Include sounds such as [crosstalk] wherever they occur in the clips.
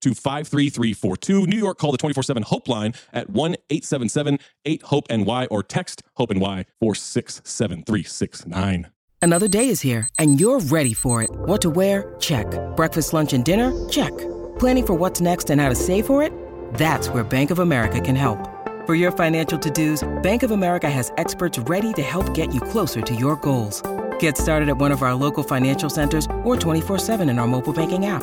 to 53342. New York, call the 24 7 Hope line at 1 877 8 Hope NY or text Hope NY 467369. Another day is here, and you're ready for it. What to wear? Check. Breakfast, lunch, and dinner? Check. Planning for what's next and how to save for it? That's where Bank of America can help. For your financial to dos, Bank of America has experts ready to help get you closer to your goals. Get started at one of our local financial centers or 24-7 in our mobile banking app.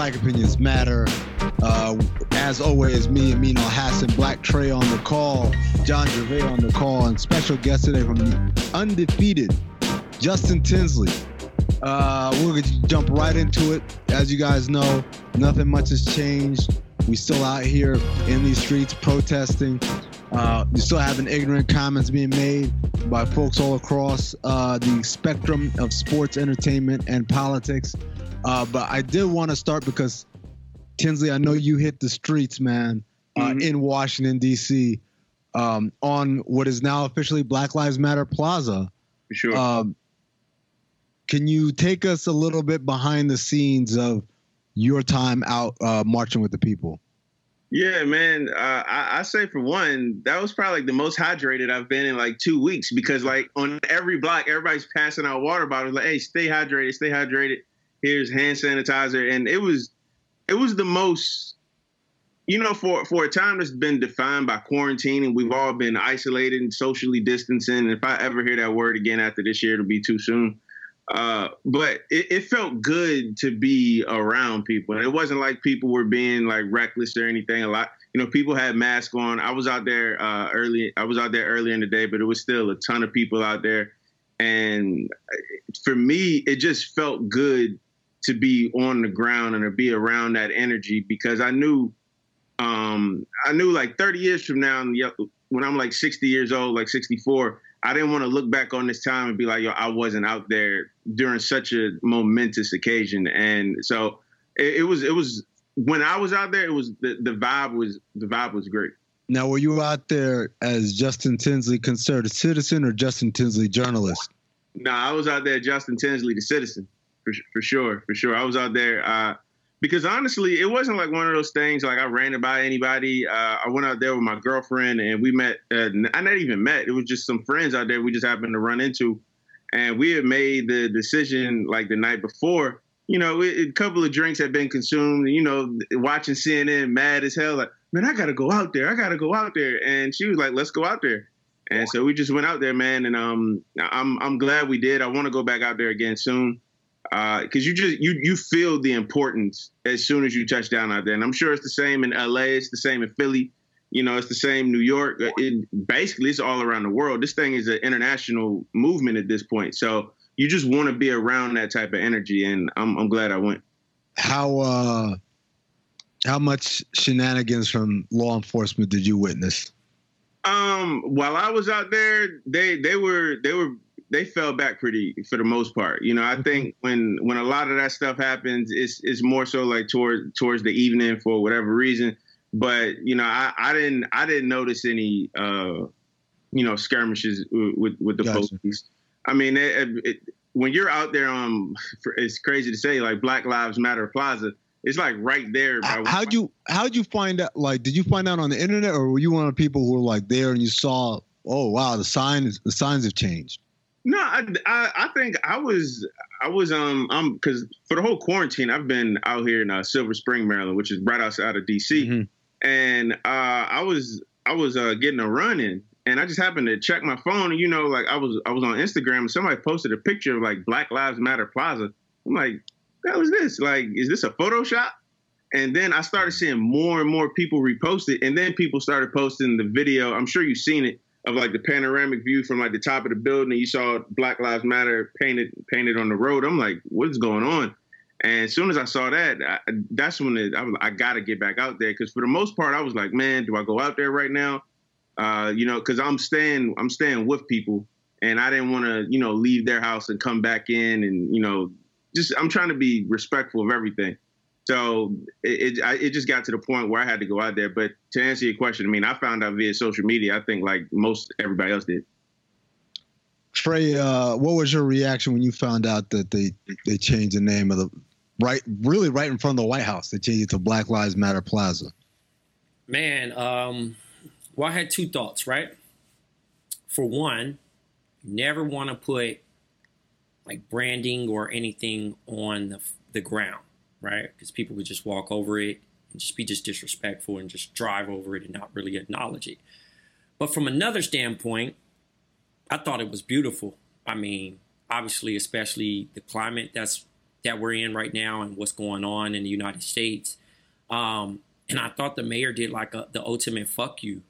Black Opinions Matter. Uh, as always, me, and Amin Elhassan, Black Trey on the call, John Gervais on the call, and special guest today from the undefeated Justin Tinsley. Uh, to jump right into it. As you guys know, nothing much has changed. We still out here in these streets protesting. Uh, you still having ignorant comments being made by folks all across uh, the spectrum of sports, entertainment, and politics. Uh, but I did want to start because Tinsley, I know you hit the streets, man, uh, Mhm. in Washington D.C. Um, on what is now officially Black Lives Matter Plaza. For sure. Um, can you take us a little bit behind the scenes of your time out uh, marching with the people? yeah, man. Uh, I, I say for one, that was probably like the most hydrated I've been in like two weeks because like on every block, everybody's passing out water bottles. Like, hey, stay hydrated, stay hydrated. Here's hand sanitizer, and it was, it was the most. You know, for for a time that's been defined by quarantine, and we've all been isolated and socially distancing. And if I ever hear that word again after this year, it'll be too soon. Uh, but it, it felt good to be around people. And it wasn't like people were being like reckless or anything. A lot, you know, people had masks on. I was out there uh, early. I was out there earlier in the day, but it was still a ton of people out there. And for me, it just felt good to be on the ground and to be around that energy because I knew, um, I knew like 30 years from now, when I'm like 60 years old, like 64, I didn't want to look back on this time and be like, yo, I wasn't out there during such a momentous occasion. And so it, it was, it was when I was out there, it was the, the vibe was the vibe was great. Now, were you out there as Justin Tinsley, considered citizen, or Justin Tinsley, journalist? No, I was out there, Justin Tinsley, the citizen, for for sure, for sure. I was out there uh, because honestly, it wasn't like one of those things like I ran by anybody. Uh, I went out there with my girlfriend and we met. Uh, I not even met. It was just some friends out there we just happened to run into, and we had made the decision like the night before. You know, it, a couple of drinks had been consumed. You know, watching CNN, mad as hell. Like, man, I gotta go out there. I gotta go out there. And she was like, let's go out there. And so we just went out there, man. And um, I'm I'm glad we did. I want to go back out there again soon because uh, you just you you feel the importance as soon as you touch down out there, and I'm sure it's the same in LA, it's the same in Philly, you know, it's the same New York. Uh, it, basically, it's all around the world. This thing is an international movement at this point, so you just want to be around that type of energy, and I'm I'm glad I went. How uh, how much shenanigans from law enforcement did you witness? Um, while I was out there, they they were they were they fell back pretty for the most part. You know, I mm-hmm. think when when a lot of that stuff happens, it's it's more so like towards towards the evening for whatever reason. But you know, I, I didn't I didn't notice any uh, you know skirmishes with with the gotcha. police. I mean, it, it, when you're out there, um, for, it's crazy to say like Black Lives Matter Plaza. It's like right there. How'd you how'd you find out? Like, did you find out on the internet, or were you one of the people who were like there and you saw? Oh wow, the signs the signs have changed. No, I, I, I think I was I was um I'm because for the whole quarantine I've been out here in uh, Silver Spring, Maryland, which is right outside of DC, mm-hmm. and uh, I was I was uh, getting a run in, and I just happened to check my phone, and you know, like I was I was on Instagram, and somebody posted a picture of like Black Lives Matter Plaza. I'm like, what was this? Like, is this a Photoshop? And then I started seeing more and more people repost it, and then people started posting the video. I'm sure you've seen it of like the panoramic view from like the top of the building. You saw Black Lives Matter painted painted on the road. I'm like, what's going on? And as soon as I saw that, I, that's when it, I was I got to get back out there because for the most part I was like, man, do I go out there right now? Uh, you know, because I'm staying I'm staying with people, and I didn't want to you know leave their house and come back in and you know just I'm trying to be respectful of everything. So it, it, I, it just got to the point where I had to go out there. But to answer your question, I mean, I found out via social media. I think like most everybody else did. Trey, uh, what was your reaction when you found out that they they changed the name of the right, really right in front of the White House? They changed it to Black Lives Matter Plaza. Man, um, well, I had two thoughts. Right, for one, never want to put like branding or anything on the the ground right? Because people would just walk over it and just be just disrespectful and just drive over it and not really acknowledge it. But from another standpoint, I thought it was beautiful. I mean, obviously, especially the climate that's that we're in right now and what's going on in the United States. Um, and I thought the mayor did like a, the ultimate fuck you,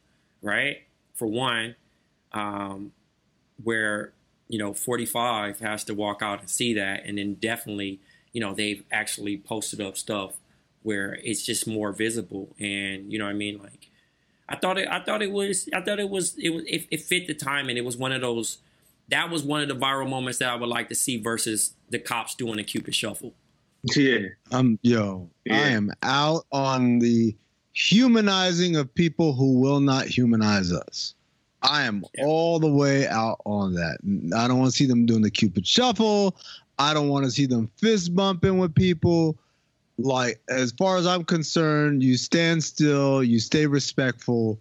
right? For one, um, where you know 45 has to walk out and see that, and then definitely you know, they've actually posted up stuff where it's just more visible. And you know what I mean? Like, I thought it. I thought it was. I thought it was. It was. It, it fit the time, and it was one of those. That was one of the viral moments that I would like to see versus the cops doing a cupid shuffle. Yeah. Um. Yo, yeah. I am out on the humanizing of people who will not humanize us. I am yeah. all the way out on that. I don't want to see them doing the Cupid shuffle. I don't want to see them fist bumping with people. Like, as far as I'm concerned, you stand still, you stay respectful.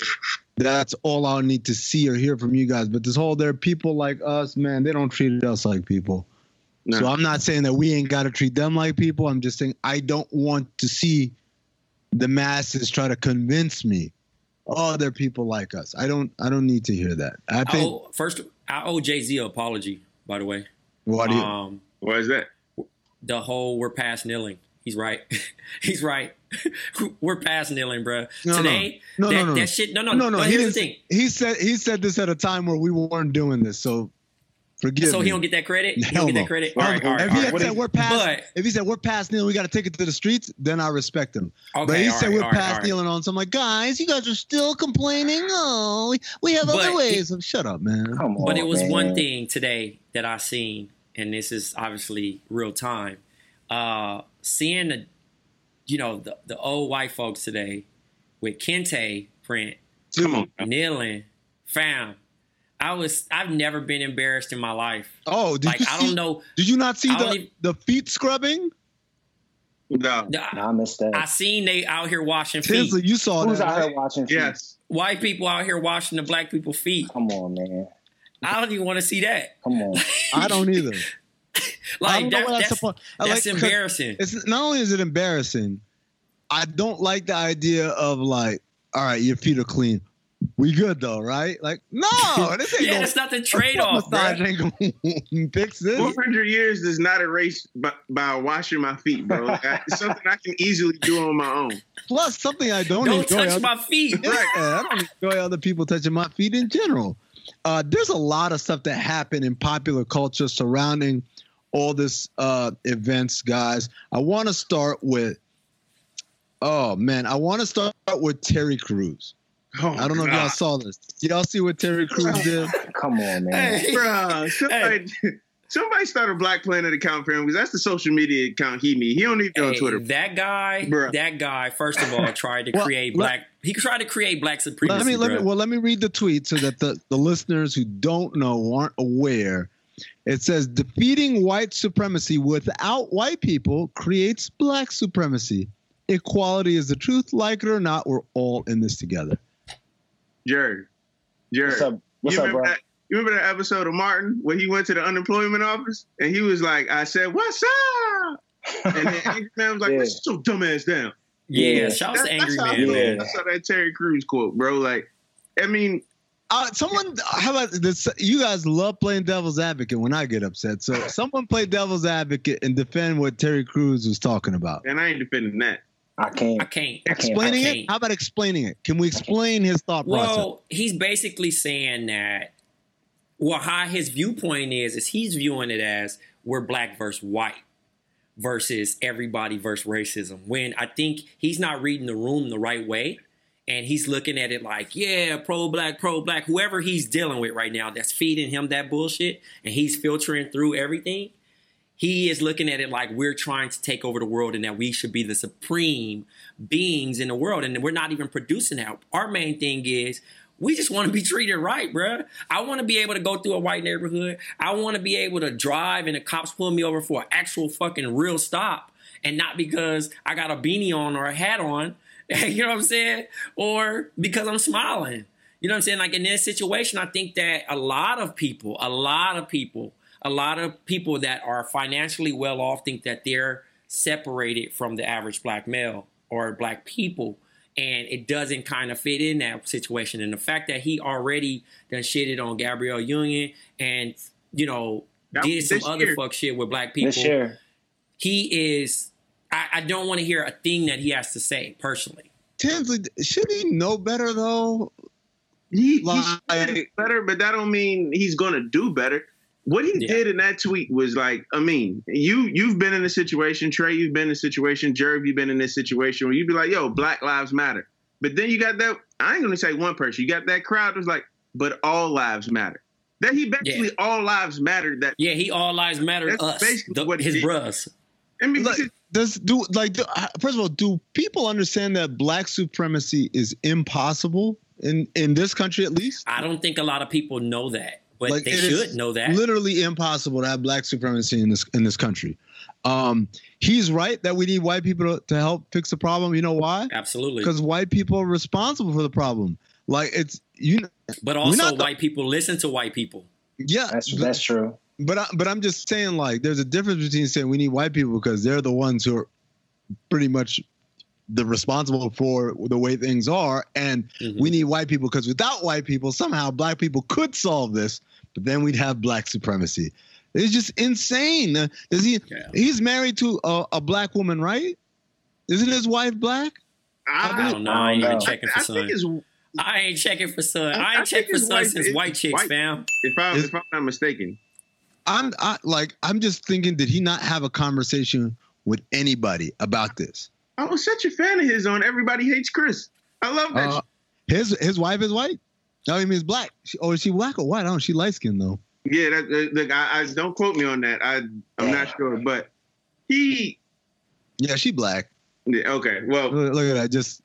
That's all I'll need to see or hear from you guys. But this whole there people like us, man, they don't treat us like people. No. So I'm not saying that we ain't got to treat them like people. I'm just saying I don't want to see the masses try to convince me, oh, they're people like us. I don't. I don't need to hear that. I think I owe, first I owe Jay Z an apology. By the way, what do you? Um, why is that? The whole we're past kneeling. He's right. [laughs] He's right. [laughs] we're past kneeling, bro. No, Today, no. No, that, no, no, that shit. No, no, no, no. Here's the thing. He said he said this at a time where we weren't doing this. So Forgive so me. he don't get that credit. He don't get that credit. All right, all right. If he had said we're past, but, if he said we're past kneeling, we got to take it to the streets. Then I respect him. Okay, but he said right, we're past right, kneeling on. So I'm like, guys, you guys are still complaining. Oh, we, we have other ways. It, Shut up, man. Come on, but it was man. one thing today that I seen and this is obviously real time. Uh, seeing the, you know, the, the old white folks today with Kente print, Come on. kneeling, fam. I was I've never been embarrassed in my life. Oh, did Like you I see, don't know. Did you not see the, even- the feet scrubbing? No. No, Nah, I missed that. I seen they out here washing feet. Tinsley, you saw Who's that. out right? here watching? feet? Yes. White people out here washing the black people feet. Come on, man. I don't even want to see that. Come on. I don't either. [laughs] I Like don't that, that's that's that's like- embarrassing. It's not only is it embarrassing, I don't like the idea of like, all right, your feet are clean. We good though, right? Like, no, [laughs] this ain't Yeah, gonna, that's not the [laughs] trade off, massage bro. ain't gonna fix this. 400 years does not erase by, by washing my feet, bro. Like, I- it's something I can easily do on my own. Plus, something I don't, Don't enjoy. touch my feet. Yeah, I don't enjoy other people touching my feet in general. Uh, there's a lot of stuff that happened in popular culture surrounding all this uh, events, guys. I want to start with, oh man, I want to start with Terry Crews. Oh, I don't know if y'all saw this. Did y'all see what Terry Crews did? [laughs] Come on, man. Hey, Bro, somebody, [laughs] somebody start a Black Planet account for him because that's the social media account he need. He don't need to be on Twitter. that guy, Bruh. that guy, first of all, tried to Well, create let- black. He tried to create black supremacy. Let me let me well let me read the tweet so that the, the listeners who don't know aren't aware. It says defeating white supremacy without white people creates black supremacy. Equality is the truth, like it or not, we're all in this together. Jared. Jared. What's up? What's you up, bro? that? You remember that episode of Martin where he went to the unemployment office and he was like, "I said, what's up?" [laughs] And then Angry Man was like, Yeah. "Sit your dumb ass down." Yeah, Yeah. shout out to Angry that's I Man, feel. man. That's how that Terry Crews quote, bro. Like, I mean, Uh, someone, how about this? You guys love playing devil's advocate when I get upset. So [laughs] someone play devil's advocate and defend what Terry Crews was talking about. and I ain't defending that. I can't. I can't. I can't. Explaining it? How about explaining it? Can we explain his thought process? Well, he's basically saying that. Well, how his viewpoint is is he's viewing it as we're black versus white versus everybody versus racism. When I think he's not reading the room the right way, and he's looking at it like, yeah, pro black, pro black. Whoever he's dealing with right now, that's feeding him that bullshit, and he's filtering through everything. He is looking at it like we're trying to take over the world and that we should be the supreme beings in the world. And we're not even producing that. Our main thing is we just want to be treated right, bruh. I want to be able to go through a white neighborhood. I want to be able to drive and the cops pull me over for an actual fucking real stop and not because I got a beanie on or a hat on. [laughs] you know what I'm saying? Or because I'm smiling. You know what I'm saying? Like in this situation, I think that a lot of people, a lot of people, a lot of people that are financially well off think that they're separated from the average black male or black people. And it doesn't kind of fit in that situation. And the fact that he already done shitted on Gabrielle Union and, you know, That did some other year. fuck shit with black people This year. he is I, I don't want to hear a thing that he has to say personally. Tinsley, should he know better though? He, he Like- should do better, but that don't mean he's gonna do better. What he Yeah. did in that tweet was like, I mean, you you've been in a situation, Trey, you've been in a situation, Jerv, you've been in this situation where you'd be like, yo, Black Lives Matter. But then you got that, I ain't gonna say one person, you got that crowd that was like, but all lives matter. That he basically all lives matter. That Yeah, he all lives matter That's us, basically the- what his did. bros. I mean, Like, does do like do, uh, first of all, do people understand that black supremacy is impossible in in this country at least? I don't think a lot of people know that, but Like, they it is should know that. Literally impossible to have black supremacy in this in this country. Um, he's right that we need white people to, to help fix the problem. You know why? Absolutely. Because white people are responsible for the problem. Like it's you. know, But also, not the- white people listen to white people. Yeah, That's but- that's true. But I, but I'm just saying like there's a difference between saying we need white people because they're the ones who are pretty much the responsible for the way things are, and Mhm. we need white people because without white people somehow black people could solve this, but then we'd have black supremacy. It's just insane. Does he? Yeah. He's married to a, a black woman, right? Isn't his wife black? I don't know. I I ain't even checking for I son. I ain't checking for son. I- I I ain't checking for his son since white chicks, white. fam. if I'm if I'm not mistaken. I'm I, like I'm just thinking, did he not have a conversation with anybody about this? I was such a fan of his on Everybody Hates Chris. I love that. Uh, his his wife is white. No, I mean is black. She, oh, is she black or white? I don't. know. She light skinned though. Yeah, that, that, look, I, I don't quote me on that. I I'm not sure, but he. Yeah, she black. Yeah, okay, well, Look, look at that. Just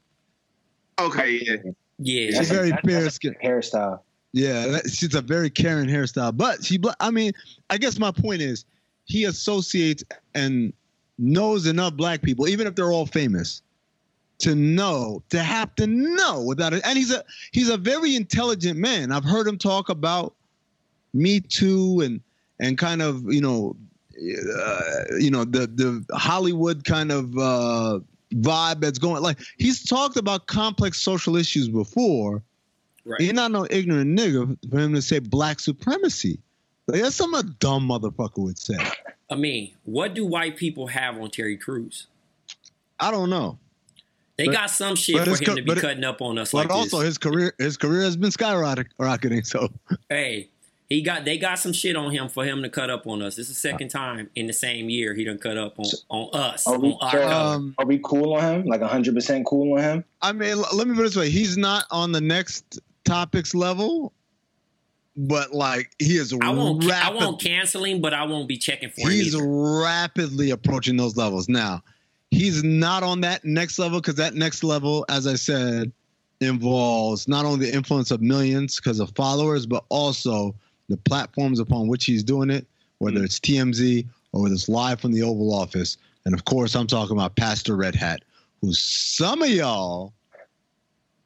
okay, yeah. Yeah. She's That's very that's- fair skin. Hairstyle. Yeah, that, she's a very Karen hairstyle, but she. I mean, I guess my point is, he associates and knows enough black people, even if they're all famous, to know to have to know without it. And he's a he's a very intelligent man. I've heard him talk about Me Too and and kind of you know uh, you know the the Hollywood kind of uh, vibe that's going. Like he's talked about complex social issues before. Right. You're not no ignorant nigga for him to say black supremacy. Like, that's something a dumb motherfucker would say. [laughs] I mean, what do white people have on Terry Crews? I don't know. They but, got some shit for him co- to be cutting it, up on us. But like also, this. his career his career has been skyrocketing. So hey, he got they got some shit on him for him to cut up on us. This is the second time in the same year he done cut up on, on us. Are we, on um, are we cool on him? Like hundred percent cool on him? I mean, let me put it this way: he's not on the next topics level, but like he is. I won't. Rapid, I won't cancel him, but I won't be checking for he's him. He's rapidly approaching those levels now. He's not on that next level because that next level, as I said, involves not only the influence of millions because of followers, but also the platforms upon which he's doing it, whether mm-hmm. it's TMZ or whether it's live from the Oval Office. And of course, I'm talking about Pastor Red Hat, who some of y'all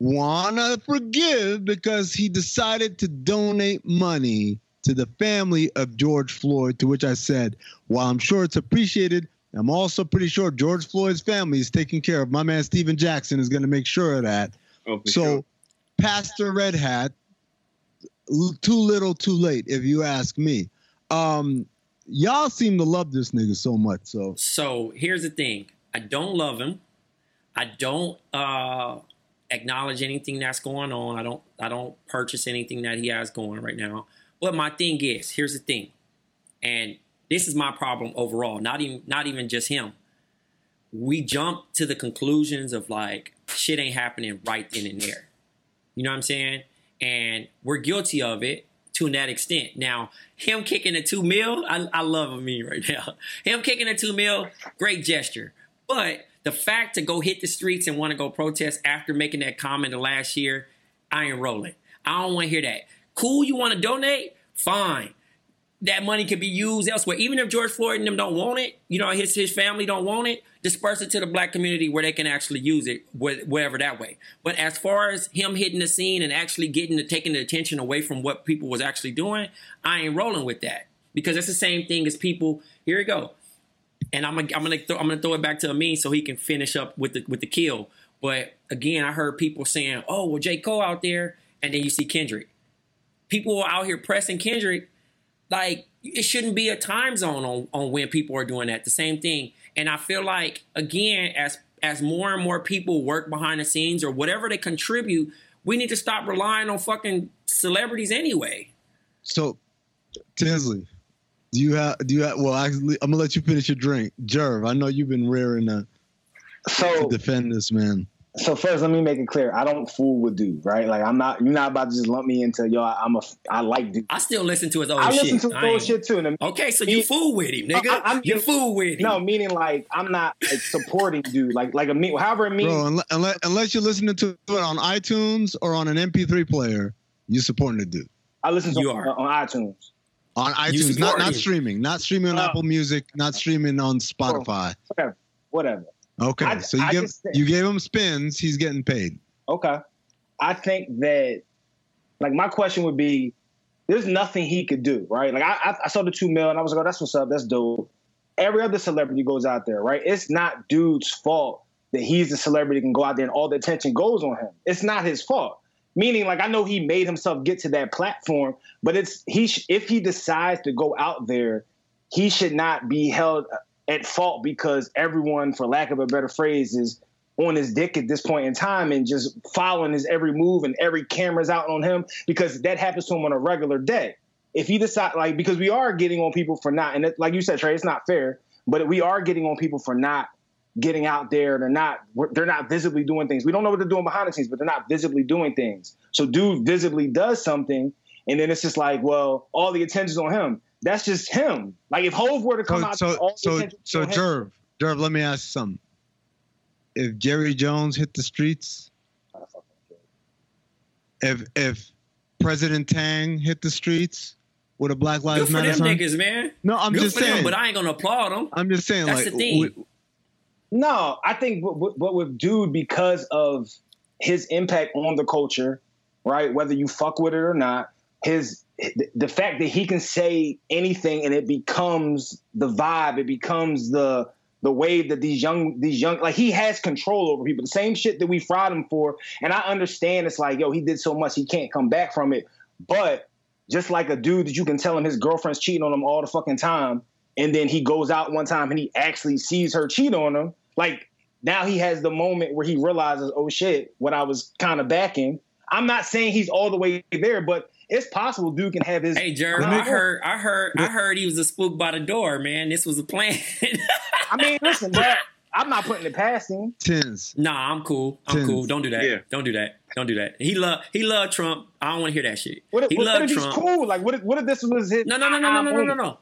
wanna forgive because he decided to donate money to the family of George Floyd, to which I said, while I'm sure it's appreciated, I'm also pretty sure George Floyd's family is taking care of. My man Stephen Jackson is going to make sure of that. Oh, so, sure. Pastor Red Hat, too little, too late, if you ask me. Um, y'all seem to love this nigga so much. So, so here's the thing: I don't love him. I don't uh, acknowledge anything that's going on. I don't. I don't purchase anything that he has going right now. But my thing is, here's the thing, and this is my problem overall. Not even not even just him. We jump to the conclusions of like shit ain't happening right then and there. You know what I'm saying? And we're guilty of it to that extent. Now, him kicking a two mil, I, I love me right now. [laughs] Him kicking a two mil, great gesture. But the fact to go hit the streets and want to go protest after making that comment the last year, I ain't rolling. I don't want to hear that. Cool, you want to donate? Fine that money could be used elsewhere. Even if George Floyd and them don't want it, you know, his his family don't want it, disperse it to the black community where they can actually use it, whatever that way. But as far as him hitting the scene and actually getting the taking the attention away from what people was actually doing, I ain't rolling with that because it's the same thing as people. Here we go, and I'm gonna I'm gonna I'm gonna throw it back to Amin so he can finish up with the with the kill. But again, I heard people saying, "Oh, well, J Cole out there," and then you see Kendrick. People are out here pressing Kendrick like it shouldn't be a time zone on, on when people are doing that. The same thing. And I feel like again, as as more and more people work behind the scenes or whatever they contribute, we need to stop relying on fucking celebrities anyway. So, Tinsley, do you have do you have? Well, actually, I'm gonna let you finish your drink, Jerv. I know you've been rearing uh, so, to defend this man so first, let me make it clear. I don't fool with dude, right? Like I'm not. You're not about to just lump me into yo. I'm a. I like dude. I still listen to his old I shit. I listen to his old shit too. okay, so you fool with him, nigga. I, am you fool with him. No, meaning like I'm not like, supporting [laughs] dude. Like like a me, however it means. Bro, unless, unless you're listening to it on iTunes or on an MP3 player, you're supporting the dude. I listen to you are. on, on iTunes. On iTunes, not not streaming, not streaming on uh, Apple Music, not streaming on Spotify. Whatever, whatever. Okay, I, so you I give you gave him spins. He's getting paid. Okay, I think that like my question would be, there's nothing he could do, right? Like I, I saw the two mil and I was like, oh, that's what's up. That's dope. Every other celebrity goes out there, right? It's not dude's fault that he's the celebrity can go out there and all the attention goes on him. It's not his fault. Meaning, like I know he made himself get to that platform, but it's he sh- if he decides to go out there, he should not be held at fault because everyone, for lack of a better phrase, is on his dick at this point in time and just following his every move and every camera's out on him because that happens to him on a regular day. If he decide like because we are getting on people for not and it, like you said, Trey, it's not fair, but we are getting on people for not getting out there. They're not they're not visibly doing things. We don't know what they're doing behind the scenes, but they're not visibly doing things. So dude visibly does something, and then it's just like, well, all the attention's on him. That's just him. Like if Hove were to come so, out, so so so Jerv, Jerv, let me ask you something. If Jerry Jones hit the streets, if if President Tang hit the streets with a Black Good Lives for Matter them sign? niggas, man. No, I'm Good just for them, saying. but I ain't gonna applaud them. I'm just saying, That's like, the thing. we- No, I think, but, but- but with dude, because of his impact on the culture, right? Whether you fuck with it or not, his the fact that he can say anything and it becomes the vibe, it becomes the the wave that these young these young like he has control over people. The same shit that we fried him for, and I understand it's like yo, he did so much he can't come back from it, but just like a dude that you can tell him his girlfriend's cheating on him all the fucking time, and then he goes out one time and he actually sees her cheat on him. Like now he has the moment where he realizes, oh shit, what I was kind of backing. I'm not saying he's all the way there, but it's possible dude can have his. Hey, Jerv, Let I heard, I heard, I heard he was a spook by the door, man. This was a plan. I mean, listen, bro, I'm not putting it past him. Tins. nah, I'm cool. I'm Tins. cool. Don't do that. Yeah. Don't do that. Don't do that. He love, he loved Trump. I don't want to hear that shit. What if, he what, what loved if Trump. cool? Like, what if, what if this was his? No, no, no, no, no, no, no, no, no.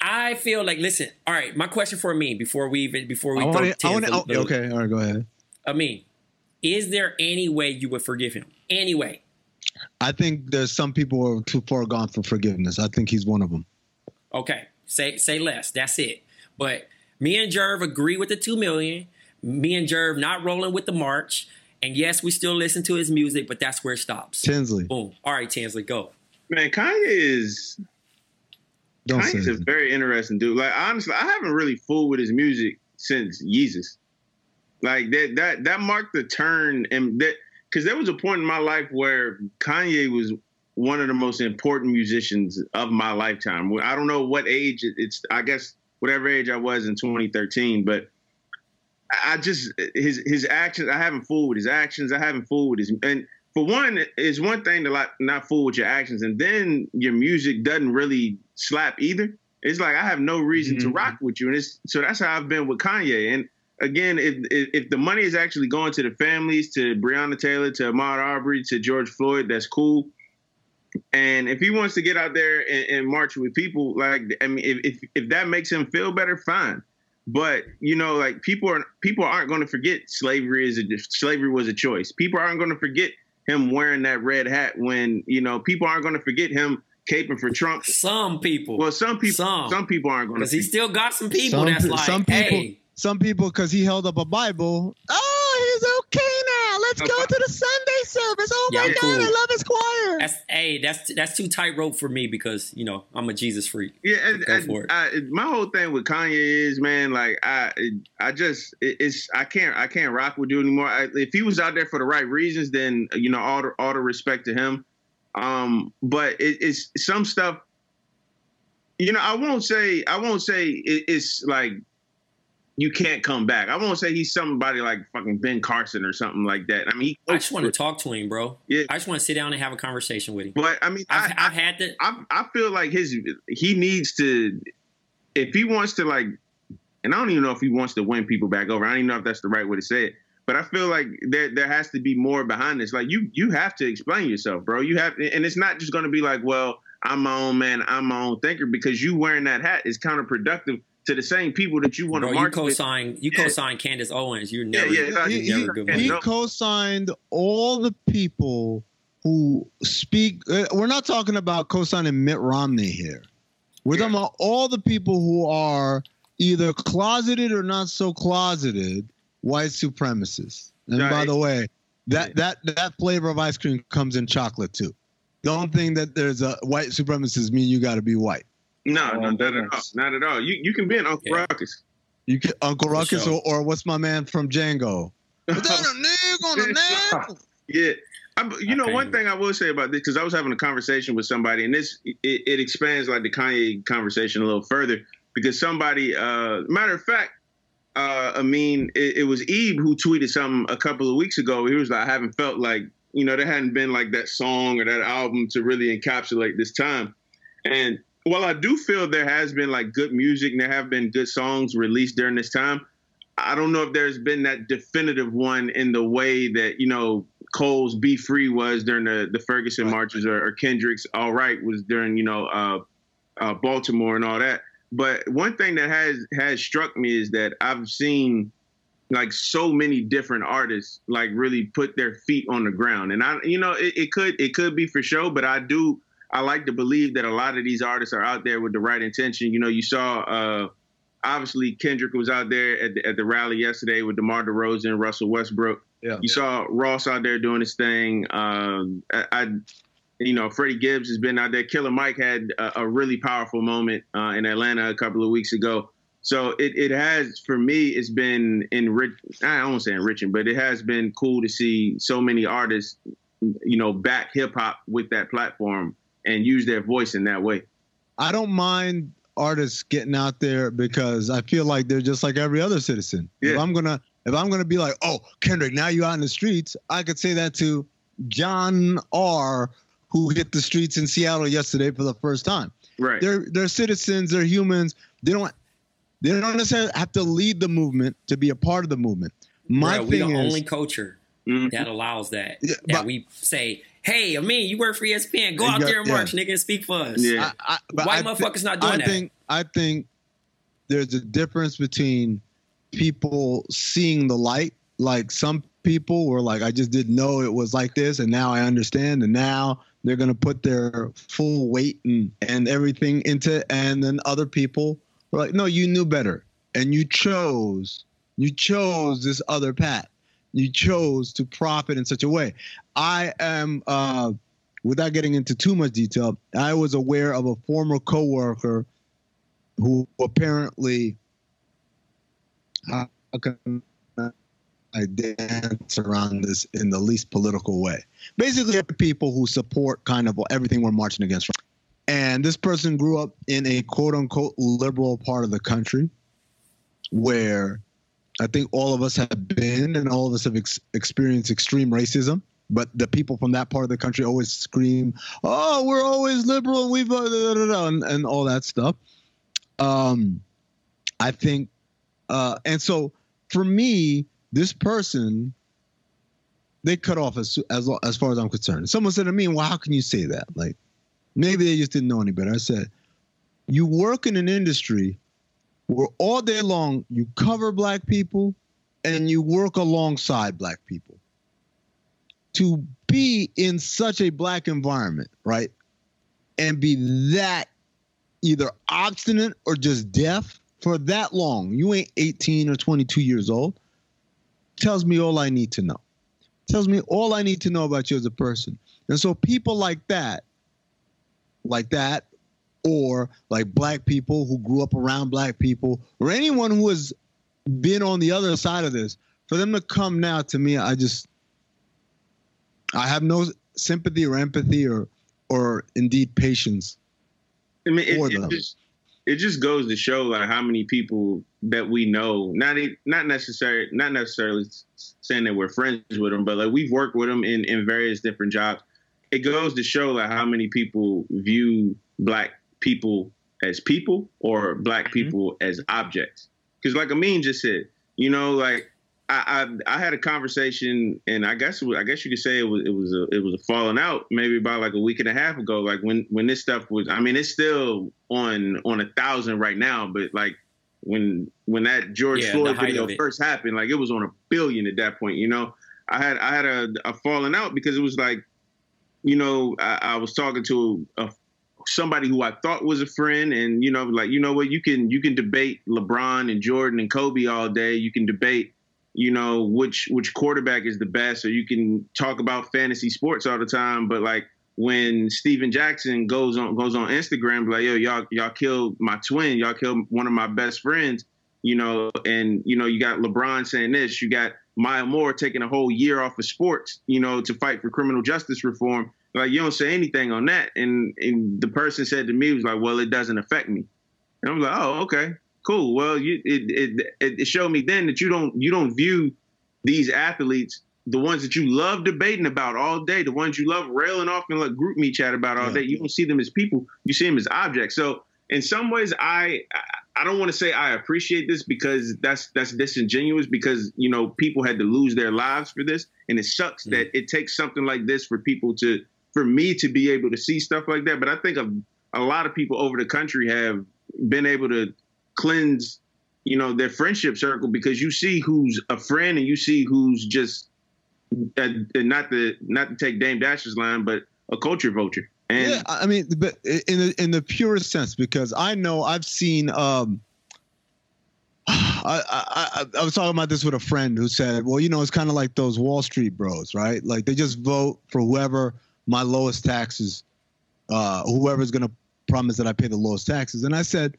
I feel like, listen. All right, my question for me before we even before we I want to. I want a to. Oh, little- Okay, all right, go ahead. I mean, is there any way you would forgive him? Any way? I think there's some people who are too far gone for forgiveness. I think he's one of them. Okay, say say less. That's it. But me and Jerv agree with the two million. Me and Jerv not rolling with the march. And yes, we still listen to his music, but that's where it stops. Tinsley, Boom. All right, Tinsley, go. Man, Kanye is don't say Kanye's a it. very interesting dude. Like honestly, I haven't really fooled with his music since Yeezus. Like that that that marked the turn and that because there was a point in my life where Kanye was one of the most important musicians of my lifetime. I don't know what age it's. I guess whatever age I was in 2013, but I just his his actions. I haven't fooled with his actions. I haven't fooled with his and for one, it's one thing to like not fool with your actions, and then your music doesn't really slap either. It's like I have no reason to Mhm. rock with you, and it's so that's how I've been with Kanye. And again, if if, if the money is actually going to the families, to Breonna Taylor, to Ahmaud Arbery, to George Floyd, that's cool. And if he wants to get out there and, and march with people, like I mean, if, if if that makes him feel better, fine. But you know, like people are people aren't going to forget slavery is a slavery was a choice. People aren't going to forget him wearing that red hat when you know people aren't going to forget him caping for Trump. Some people. Well, some people Some. some, people aren't going to. because he still got some people Some, that's like, some people, hey, some people, because he held up a Bible. Oh, he's okay now. Let's go to the Sunday service. Oh Yeah, my I'm God, cool. I love his choir. that's hey, that's that's too tightrope for me because you know I'm a Jesus freak. Yeah, and, Go and for it. I, my whole thing with Kanye is, man, like I, I just it- it's I can't I can't rock with you anymore. I, if he was out there for the right reasons, then you know all the all the respect to him. Um, but it, it's some stuff. You know, I won't say I won't say it, it's like you can't come back. I won't say he's somebody like fucking Ben Carson or something like that. I mean, he I just want to talk to him, bro. Yeah. I just want to sit down and have a conversation with him. But I mean, I've, I, I've had the I I feel like his he needs to if he wants to like and I don't even know if he wants to win people back over. I don't even know if that's the right way to say it. But I feel like there there has to be more behind this. Like you you have to explain yourself, bro. You have and it's not just gonna be like, well, I'm my own man, I'm my own thinker, because you wearing that hat is counterproductive to the same people that you want to bro. You march with. co-sign. You Yeah. co-sign Candace Owens. You're never. yeah, it's he, you're he- never good. yeah, he co-signed all the people who speak. Uh, we're not talking about co-signing Mitt Romney here. We're talking about all the people who are either closeted or not so closeted white supremacists. And by the way, that that that flavor of ice cream comes in chocolate too. Don't think that there's a white supremacist mean you got to be white. No, no, not at all. Not at all. You you can be an Uncle Yeah. Ruckus. You can Uncle For Ruckus sure. or, or what's my man from Django? [laughs] Is that a nigga on a [laughs] nigga? Yeah. I, you know, Okay. one thing I will say about this, because I was having a conversation with somebody, and this it, it expands like the Kanye conversation a little further, because somebody, uh, matter of fact, uh, I mean, it, it was Ebe who tweeted something a couple of weeks ago. He was like, I haven't felt like, you know, there hadn't been like that song or that album to really encapsulate this time. And while I do feel there has been like good music and there have been good songs released during this time, I don't know if there's been that definitive one in the way that, you know, Cole's Be Free was during the, the Ferguson marches or, or Kendrick's All Right was during, you know, uh, uh, Baltimore and all that. But one thing that has has struck me is that I've seen like so many different artists like really put their feet on the ground and i you know it, it, could it could be for show but i do i like to believe that a lot of these artists are out there with the right intention you know you saw uh obviously kendrick was out there at the, at the rally yesterday with demar DeRozan, russell westbrook yeah. you saw ross out there doing his thing um I, I you know, Freddie Gibbs has been out there. Killer Mike had a, a really powerful moment uh, in Atlanta a couple of weeks ago. So it, it has for me it's been enrich I don't say enriching, but it has been cool to see so many artists, you know, back hip hop with that platform and use their voice in that way. I don't mind artists getting out there because I feel like they're just like every other citizen. Yeah. If I'm gonna if I'm gonna be like, oh Kendrick, now you're out in the streets, I could say that to John R, who hit the streets in Seattle yesterday for the first time. Right. They're they're citizens, they're humans. They don't they don't necessarily have to lead the movement to be a part of the movement. My Bro, thing we're the is, only culture mm-hmm. that allows that. Yeah, that but, we say, "Hey, I mean, you work for ESPN. Go out yeah, there and march, yeah. nigga, and speak for us." Yeah. I, I, White I motherfuckers th- not doing I that. Think, I think there's a difference between people seeing the light. Like some people were like, "I just didn't know it was like this, and now I understand." And now they're going to put their full weight and and everything into. It. And then other people we're like, no, you knew better, and you chose, you chose this other path. You chose to profit in such a way. I am, uh, without getting into too much detail, I was aware of a former coworker who apparently, how can I dance around this in the least political way? Basically, people who support kind of everything we're marching against. And this person grew up in a quote unquote liberal part of the country where I think all of us have been and all of us have ex- experienced extreme racism. But the people from that part of the country always scream, "Oh, we're always liberal we've uh, and, and all that stuff." Um, I think, uh, and so for me, this person, they cut off as as as far as I'm concerned. Someone said to me, "Well, how can you say that?" Like, Maybe they just didn't know any better. I said, you work in an industry where all day long you cover black people and you work alongside black people. To be in such a black environment, right? And be that either obstinate or just deaf for that long, you ain't 18 or 22 years old, tells me all I need to know. Tells me all I need to know about you as a person. And so people like that like that, or like black people who grew up around black people, or anyone who has been on the other side of this, for them to come now to me, I just, I have no sympathy or empathy or, or indeed patience. I mean, it, it just it just goes to show like how many people that we know, not not necessarily not necessarily saying that we're friends with them, but like we've worked with them in in various different jobs it goes to show like how many people view black people as people or black mm-hmm. people mm-hmm. as objects. Because like Amin just said, you know, like I, I, I had a conversation, and I guess I guess you could say it was it was a it was a falling out maybe about like a week and a half ago. Like when when this stuff was, I mean, it's still on on a thousand right now, but like when when that George yeah, Floyd video first happened, like it was on a billion at that point. You know, I had I had a, a falling out because it was like you know, I, I was talking to a, somebody who I thought was a friend, and you know, like you know what, you can you can debate LeBron and Jordan and Kobe all day. You can debate, you know, which which quarterback is the best, or you can talk about fantasy sports all the time. But like when Stephen Jackson goes on goes on Instagram, like yo, y'all y'all killed my twin, y'all killed one of my best friends, you know, and you know, you got LeBron saying this, you got Maya Moore taking a whole year off of sports, you know, to fight for criminal justice reform. Like you don't say anything on that. And and the person said to me was like, well, it doesn't affect me. And I'm like, oh, okay, cool. Well, you it it it showed me then that you don't you don't view these athletes the ones that you love debating about all day, the ones you love railing off and like GroupMe chat about all yeah. day, you don't see them as people, you see them as objects. So in some ways, I I don't want to say I appreciate this because that's that's disingenuous because you know people had to lose their lives for this, and it sucks mm-hmm. that it takes something like this for people to for me to be able to see stuff like that. But I think a, a lot of people over the country have been able to cleanse you know their friendship circle because you see who's a friend and you see who's just uh, not the not to take Dame Dash's line, but a culture vulture. And yeah, I mean, but in the in the purest sense, because I know I've seen. Um, [sighs] I, I, I, I was talking about this with a friend who said, well, you know, it's kind of like those Wall Street bros, right? Like they just vote for whoever my lowest taxes, uh, whoever's going to promise that I pay the lowest taxes. And I said,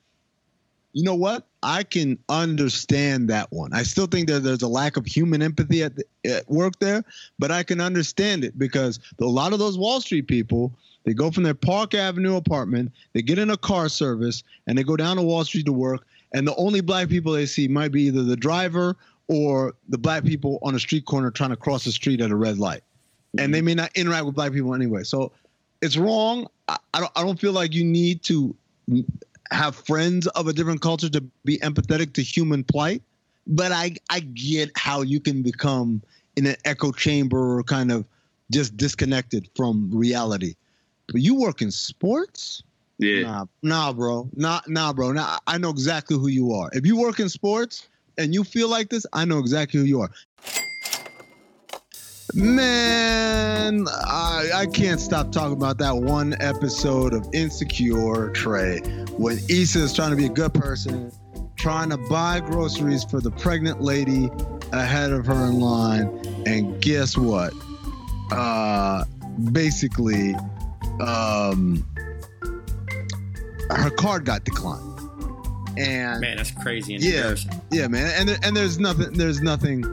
you know what? I can understand that one. I still think that there's a lack of human empathy at, the, at work there, but I can understand it because a lot of those Wall Street people, they go from their Park Avenue apartment, they get in a car service, and they go down to Wall Street to work. And the only black people they see might be either the driver or the black people on a street corner trying to cross the street at a red light. And they mm-hmm. may not interact with black people anyway. So it's wrong. I, I don't. I don't feel like you need to have friends of a different culture to be empathetic to human plight. But I I get how you can become in an echo chamber or kind of just disconnected from reality. But you work in sports? yeah, Nah, nah, bro. Nah, nah, bro. Nah, I know exactly who you are. If you work in sports and you feel like this, I know exactly who you are. Man, I, I can't stop talking about that one episode of Insecure Trey when Issa is trying to be a good person, trying to buy groceries for the pregnant lady ahead of her in line. And guess what? Uh, basically, um, her card got declined. And Man, that's crazy Yeah. yeah, man, and and there's nothing, there's nothing,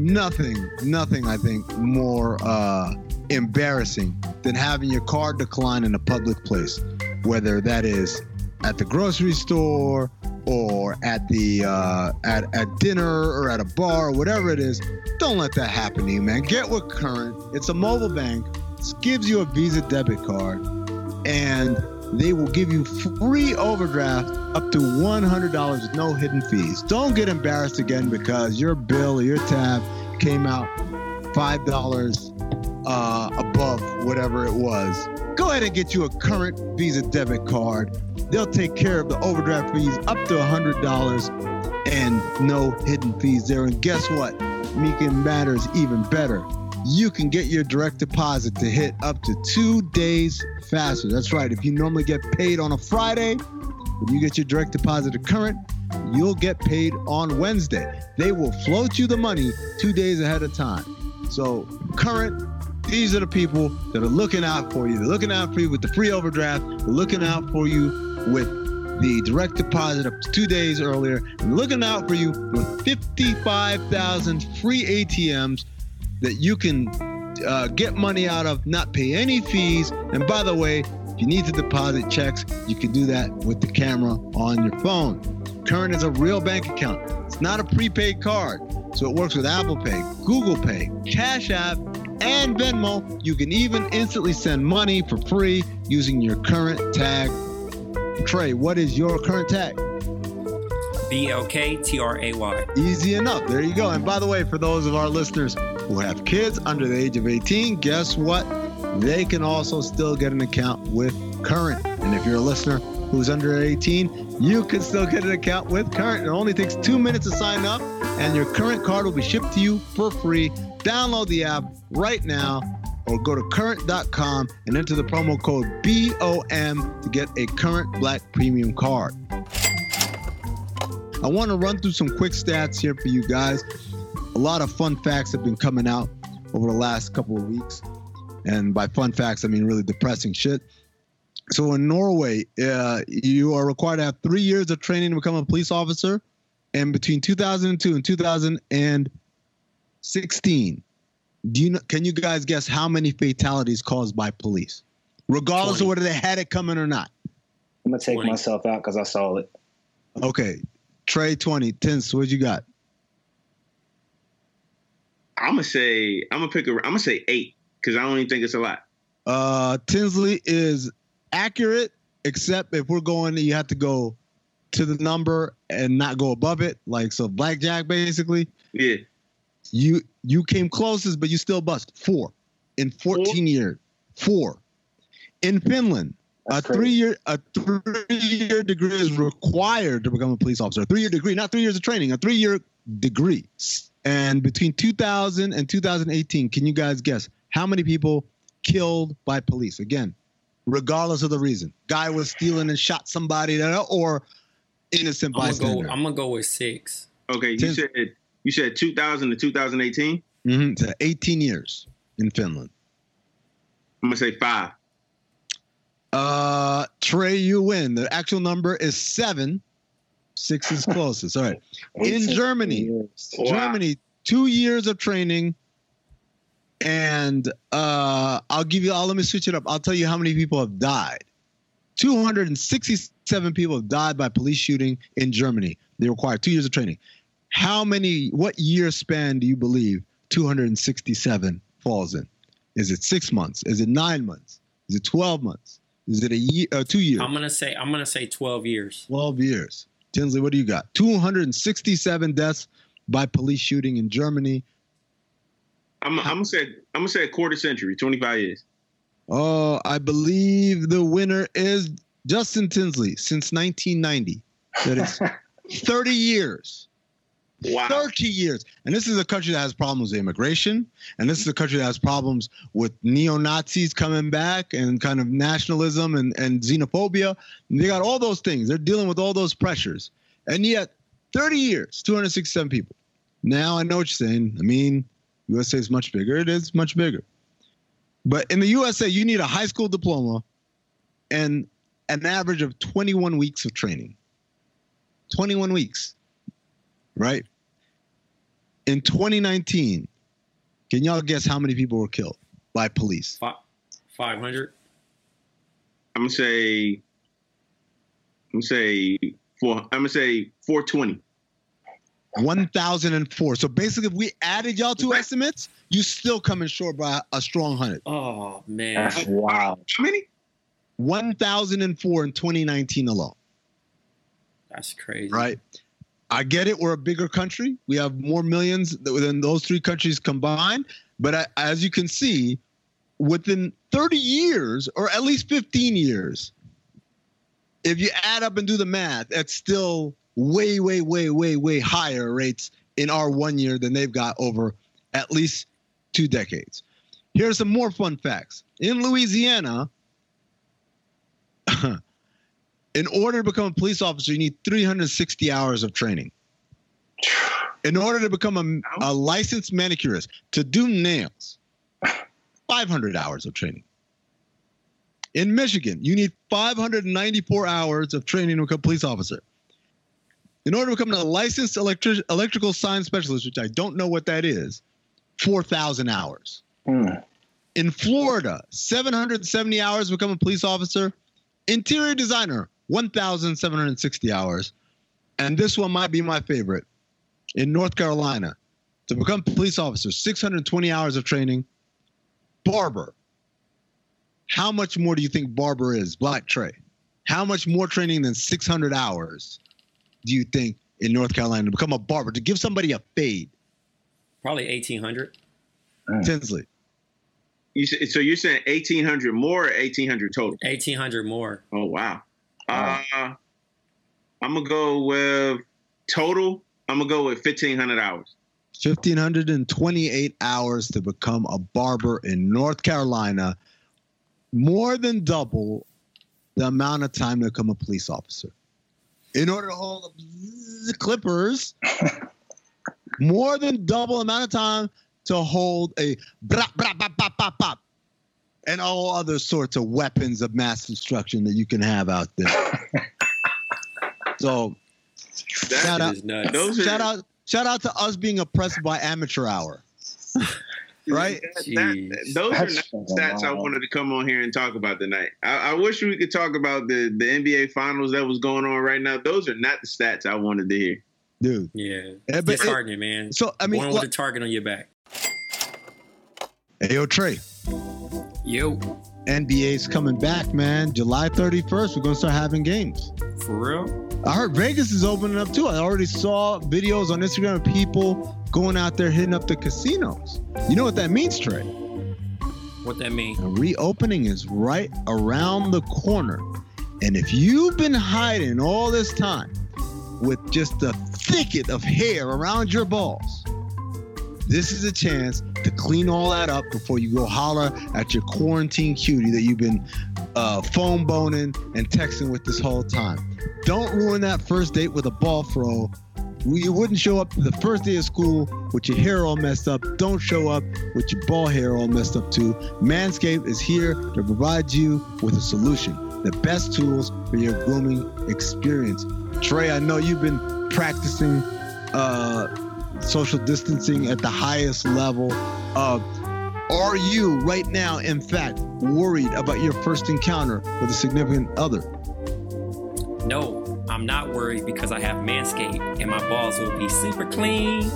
nothing, nothing. I think more uh, embarrassing than having your card decline in a public place, whether that is at the grocery store or at the uh, at at dinner or at a bar or whatever it is. Don't let that happen to you, man. Get with Current. It's a mobile bank. It gives you a Visa debit card, and they will give you free overdraft up to $100 with no hidden fees. Don't get embarrassed again because your bill or your tab came out $5 uh, above whatever it was. Go ahead and get you a current Visa debit card. They'll take care of the overdraft fees up to $100 and no hidden fees there. And guess what? Making matters even better. You can get your direct deposit to hit up to two days faster. That's right. If you normally get paid on a Friday, when you get your direct deposit to current, you'll get paid on Wednesday. They will float you the money two days ahead of time. So, current, these are the people that are looking out for you. They're looking out for you with the free overdraft. They're looking out for you with the direct deposit up to two days earlier. And looking out for you with 55,000 free ATMs that you can uh, get money out of, not pay any fees. And by the way, if you need to deposit checks, you can do that with the camera on your phone. Current is a real bank account. It's not a prepaid card. So it works with Apple Pay, Google Pay, Cash App, and Venmo. You can even instantly send money for free using your current tag. Trey, what is your current tag? B L K T R A Y. Easy enough. There you go. And by the way, for those of our listeners who have kids under the age of 18, guess what? They can also still get an account with Current. And if you're a listener who's under 18, you can still get an account with Current. It only takes two minutes to sign up, and your Current card will be shipped to you for free. Download the app right now or go to current.com and enter the promo code BOM to get a Current Black Premium card. I want to run through some quick stats here for you guys. A lot of fun facts have been coming out over the last couple of weeks. And by fun facts, I mean really depressing shit. So in Norway, uh, you are required to have three years of training to become a police officer. And between 2002 and 2016, do you know, can you guys guess how many fatalities caused by police? Regardless 20. of whether they had it coming or not. I'm gonna take 20. myself out because I saw it. Okay. Trey 20. Tins, what you got? I'm gonna say I'm gonna pick a. I'm gonna say eight because I don't even think it's a lot. Uh, Tinsley is accurate, except if we're going, you have to go to the number and not go above it. Like so, blackjack basically. Yeah, You you came closest, but you still bust four in 14 years. Four. In Finland, a three year a three year degree is required to become a police officer. A three year degree, not three years of training, a three year degree. And between 2000 and 2018, can you guys guess how many people killed by police? Again, regardless of the reason. Guy was stealing and shot somebody, or innocent I'm gonna, bystander. go, I'm gonna go with six. Okay, you Ten- said you said 2000 to 2018. Mhm, to 18 years in Finland. I'm gonna say five. Uh, Trey, you win. The actual number is seven. Six is [laughs] closest. All right. In Germany, Wow. Germany, two years of training. And uh, I'll give you, I'll let me switch it up. I'll tell you how many people have died. 267 people have died by police shooting in Germany. They require two years of training. How many, what year span do you believe 267 falls in? Is it six months? Is it nine months? Is it 12 months? Is it a year, uh, two years? I'm gonna say I'm gonna say 12 years. 12 years. Tinsley, what do you got? 267 deaths by police shooting in Germany. I'm, I'm gonna say I'm gonna say a quarter century, 25 years. Oh, I believe the winner is Justin Tinsley since 1990. That is [laughs] 30 years. Wow. 30 years. And this is a country that has problems with immigration. And this is a country that has problems with neo Nazis coming back and kind of nationalism and, and xenophobia. And they got all those things. They're dealing with all those pressures. And yet, 30 years, 267 people. Now I know what you're saying. I mean, USA is much bigger. It is much bigger. But in the USA, you need a high school diploma and an average of 21 weeks of training. 21 weeks, right? In 2019, can y'all guess how many people were killed by police? 500. I'm gonna say I'm gonna say four. I'm gonna say 420. 1,004. So basically, if we added y'all two estimates, you still coming short by a strong hundred. Oh man. That's wild. How many? 1,004 in 2019 alone. That's crazy. right? I get it. We're a bigger country. We have more millions than those three countries combined. But I, as you can see, within 30 years, or at least 15 years, if you add up and do the math, that's still way, way, way, way, way higher rates in our one year than they've got over at least two decades. Here are some more fun facts. In Louisiana, in order to become a police officer, you need 360 hours of training. In order to become a, a licensed manicurist, to do nails, 500 hours of training. In Michigan, you need 594 hours of training to become a police officer. In order to become a licensed electric, electrical sign specialist, which I don't know what that is, 4,000 hours. Hmm. In Florida, 770 hours to become a police officer. Interior designer, 1,760 hours. And this one might be my favorite. In North Carolina, to become police officer, 620 hours of training. Barber. How much more do you think barber is, Black Trey? How much more training than 600 hours do you think in North Carolina to become a barber, to give somebody a fade? Probably 1800. Mm. Tinsley. You say, so you're saying 1800 more or 1800 total? 1800 more. Oh wow. Uh, I'm gonna go with total. I'm gonna go with 1500 hours. 1,528 hours to become a barber in North Carolina, more than double the amount of time to become a police officer. In order to hold the clippers, [laughs] more than double the amount of time to hold a brap, brap, bop, bop, bop, bop, and all other sorts of weapons of mass destruction that you can have out there. [laughs] so, That- shout out, nuts. Those are shout out, shout out to us being oppressed by amateur hour. [laughs] right? that- Jeez. those are That's not the stats I wanted to come on here and talk about tonight. I, I wish we could talk about the, the NBA finals that was going on right now. Those are not the stats I wanted to hear. Dude. Yeah. Yeah, eh, but it- Disheartening, man. So I mean, One with a target on your back. hey, yo, Trey, Yo, NBA's coming back, man. July 31st, we're gonna start having games. for real? I heard Vegas is opening up too. I already saw videos on Instagram of people going out there hitting up the casinos. You know what that means, Trey? What that mean? The reopening is right around the corner. And if you've been hiding all this time with just a thicket of hair around your balls, this is a chance to clean all that up before you go holler at your quarantine cutie that you've been uh, phone boning and texting with this whole time. Don't ruin that first date with a ball throw. You wouldn't show up the first day of school with your hair all messed up. Don't show up with your ball hair all messed up too. Manscaped is here to provide you with a solution. The best tools for your grooming experience. Trey, I know you've been practicing uh, social distancing at the highest level. Uh, are you right now, in fact, worried about your first encounter with a significant other? No, I'm not worried because I have Manscaped and my balls will be super clean.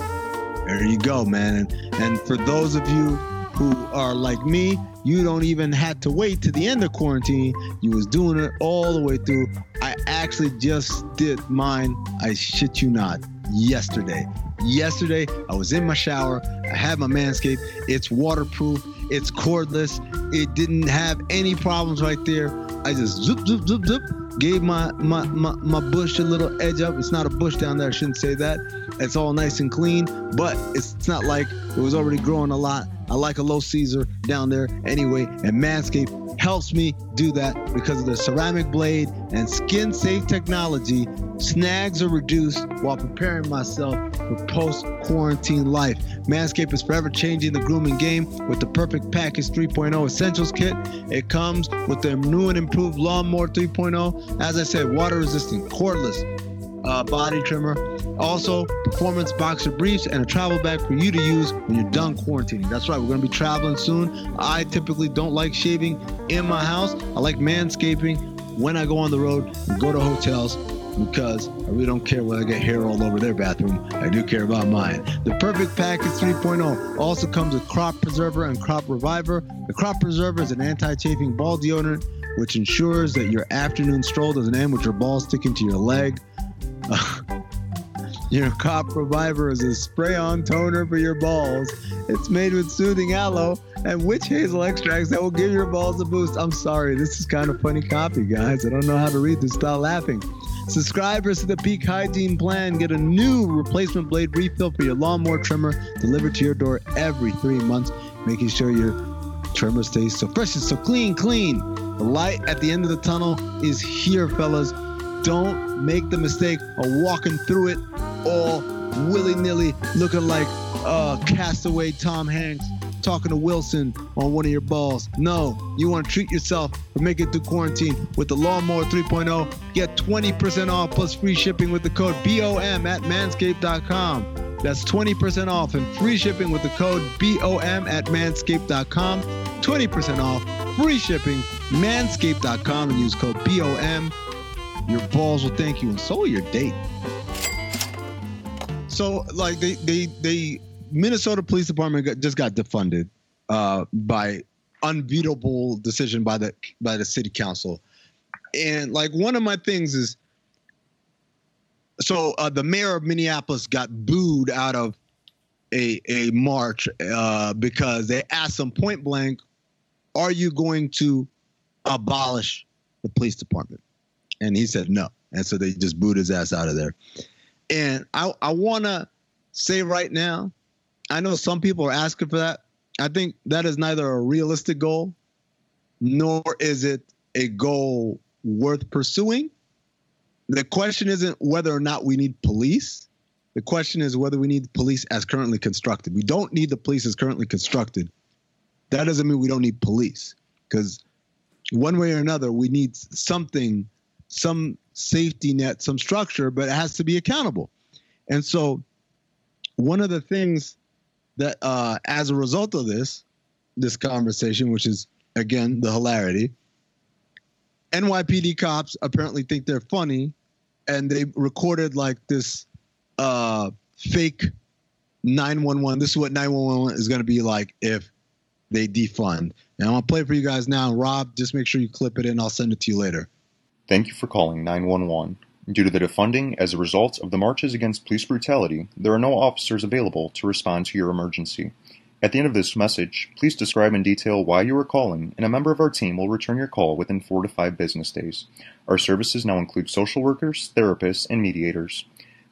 There you go, man. And, and for those of you who are like me, you don't even had to wait to the end of quarantine. You was doing it all the way through. I actually just did mine. I shit you not. Yesterday. Yesterday, I was in my shower. I had my Manscaped. It's waterproof. It's cordless. It didn't have any problems right there. I just zoop, zoop, zoop, zoop. Gave my, my my my bush a little edge up. It's not a bush down there. I shouldn't say that. It's all nice and clean, but it's not like it was already growing a lot. I like a low Caesar down there anyway, and Manscaped helps me do that because of the ceramic blade and skin safe technology. Snags are reduced while preparing myself for post quarantine life. Manscaped is forever changing the grooming game with the Perfect Package 3.0 Essentials Kit. It comes with the new and improved Lawnmower 3.0. As I said, water resistant, cordless uh, body trimmer. Also, performance boxer briefs and a travel bag for you to use when you're done quarantining. That's right, we're going to be traveling soon. I typically don't like shaving in my house. I like manscaping when I go on the road and go to hotels because I really don't care when I get hair all over their bathroom. I do care about mine. The Perfect Package 3.0 also comes with Crop Preserver and Crop Reviver. The Crop Preserver is an anti-chafing ball deodorant which ensures that your afternoon stroll doesn't end with your balls sticking to your leg. [laughs] your Crop Reviver is a spray-on toner for your balls. It's made with soothing aloe and witch hazel extracts that will give your balls a boost. I'm sorry, this is kind of funny copy, guys. I don't know how to read this without laughing. Subscribers to the Peak Hygiene Plan get a new replacement blade refill for your lawnmower trimmer delivered to your door every three months, making sure your trimmer stays so fresh and so clean, clean. The light at the end of the tunnel is here, fellas. Don't make the mistake of walking through it all willy nilly, looking like uh, castaway Tom Hanks talking to Wilson on one of your balls. No, you want to treat yourself and make it through quarantine with the Lawnmower 3.0. Get 20% off plus free shipping with the code BOM at manscaped.com. That's 20% off and free shipping with the code BOM at manscaped.com. 20% off, free shipping, manscaped.com, and use code BOM. Your balls will thank you, and so will your date. So, like, they, they, they, Minnesota Police Department got, just got defunded uh, by unbeatable decision by the by the city council, and like one of my things is, so uh, the mayor of Minneapolis got booed out of a a march uh, because they asked him point blank, "Are you going to abolish the police department?" And he said no, and so they just booed his ass out of there. And I I want to say right now, I know some people are asking for that. I think that is neither a realistic goal, nor is it a goal worth pursuing. The question isn't whether or not we need police. The question is whether we need police as currently constructed. We don't need the police as currently constructed. That doesn't mean we don't need police, because one way or another, we need something, some safety net, some structure, but it has to be accountable. And so, one of the things that, uh, as a result of this, this conversation, which is again the hilarity, NYPD cops apparently think they're funny, and they recorded like this uh, fake 911. This is what 911 is going to be like if they defund. And I'm to play for you guys now. Rob, just make sure you clip it in. I'll send it to you later. Thank you for calling 911. Due to the defunding as a result of the marches against police brutality, there are no officers available to respond to your emergency. At the end of this message, please describe in detail why you are calling, and a member of our team will return your call within four to five business days. Our services now include social workers, therapists, and mediators.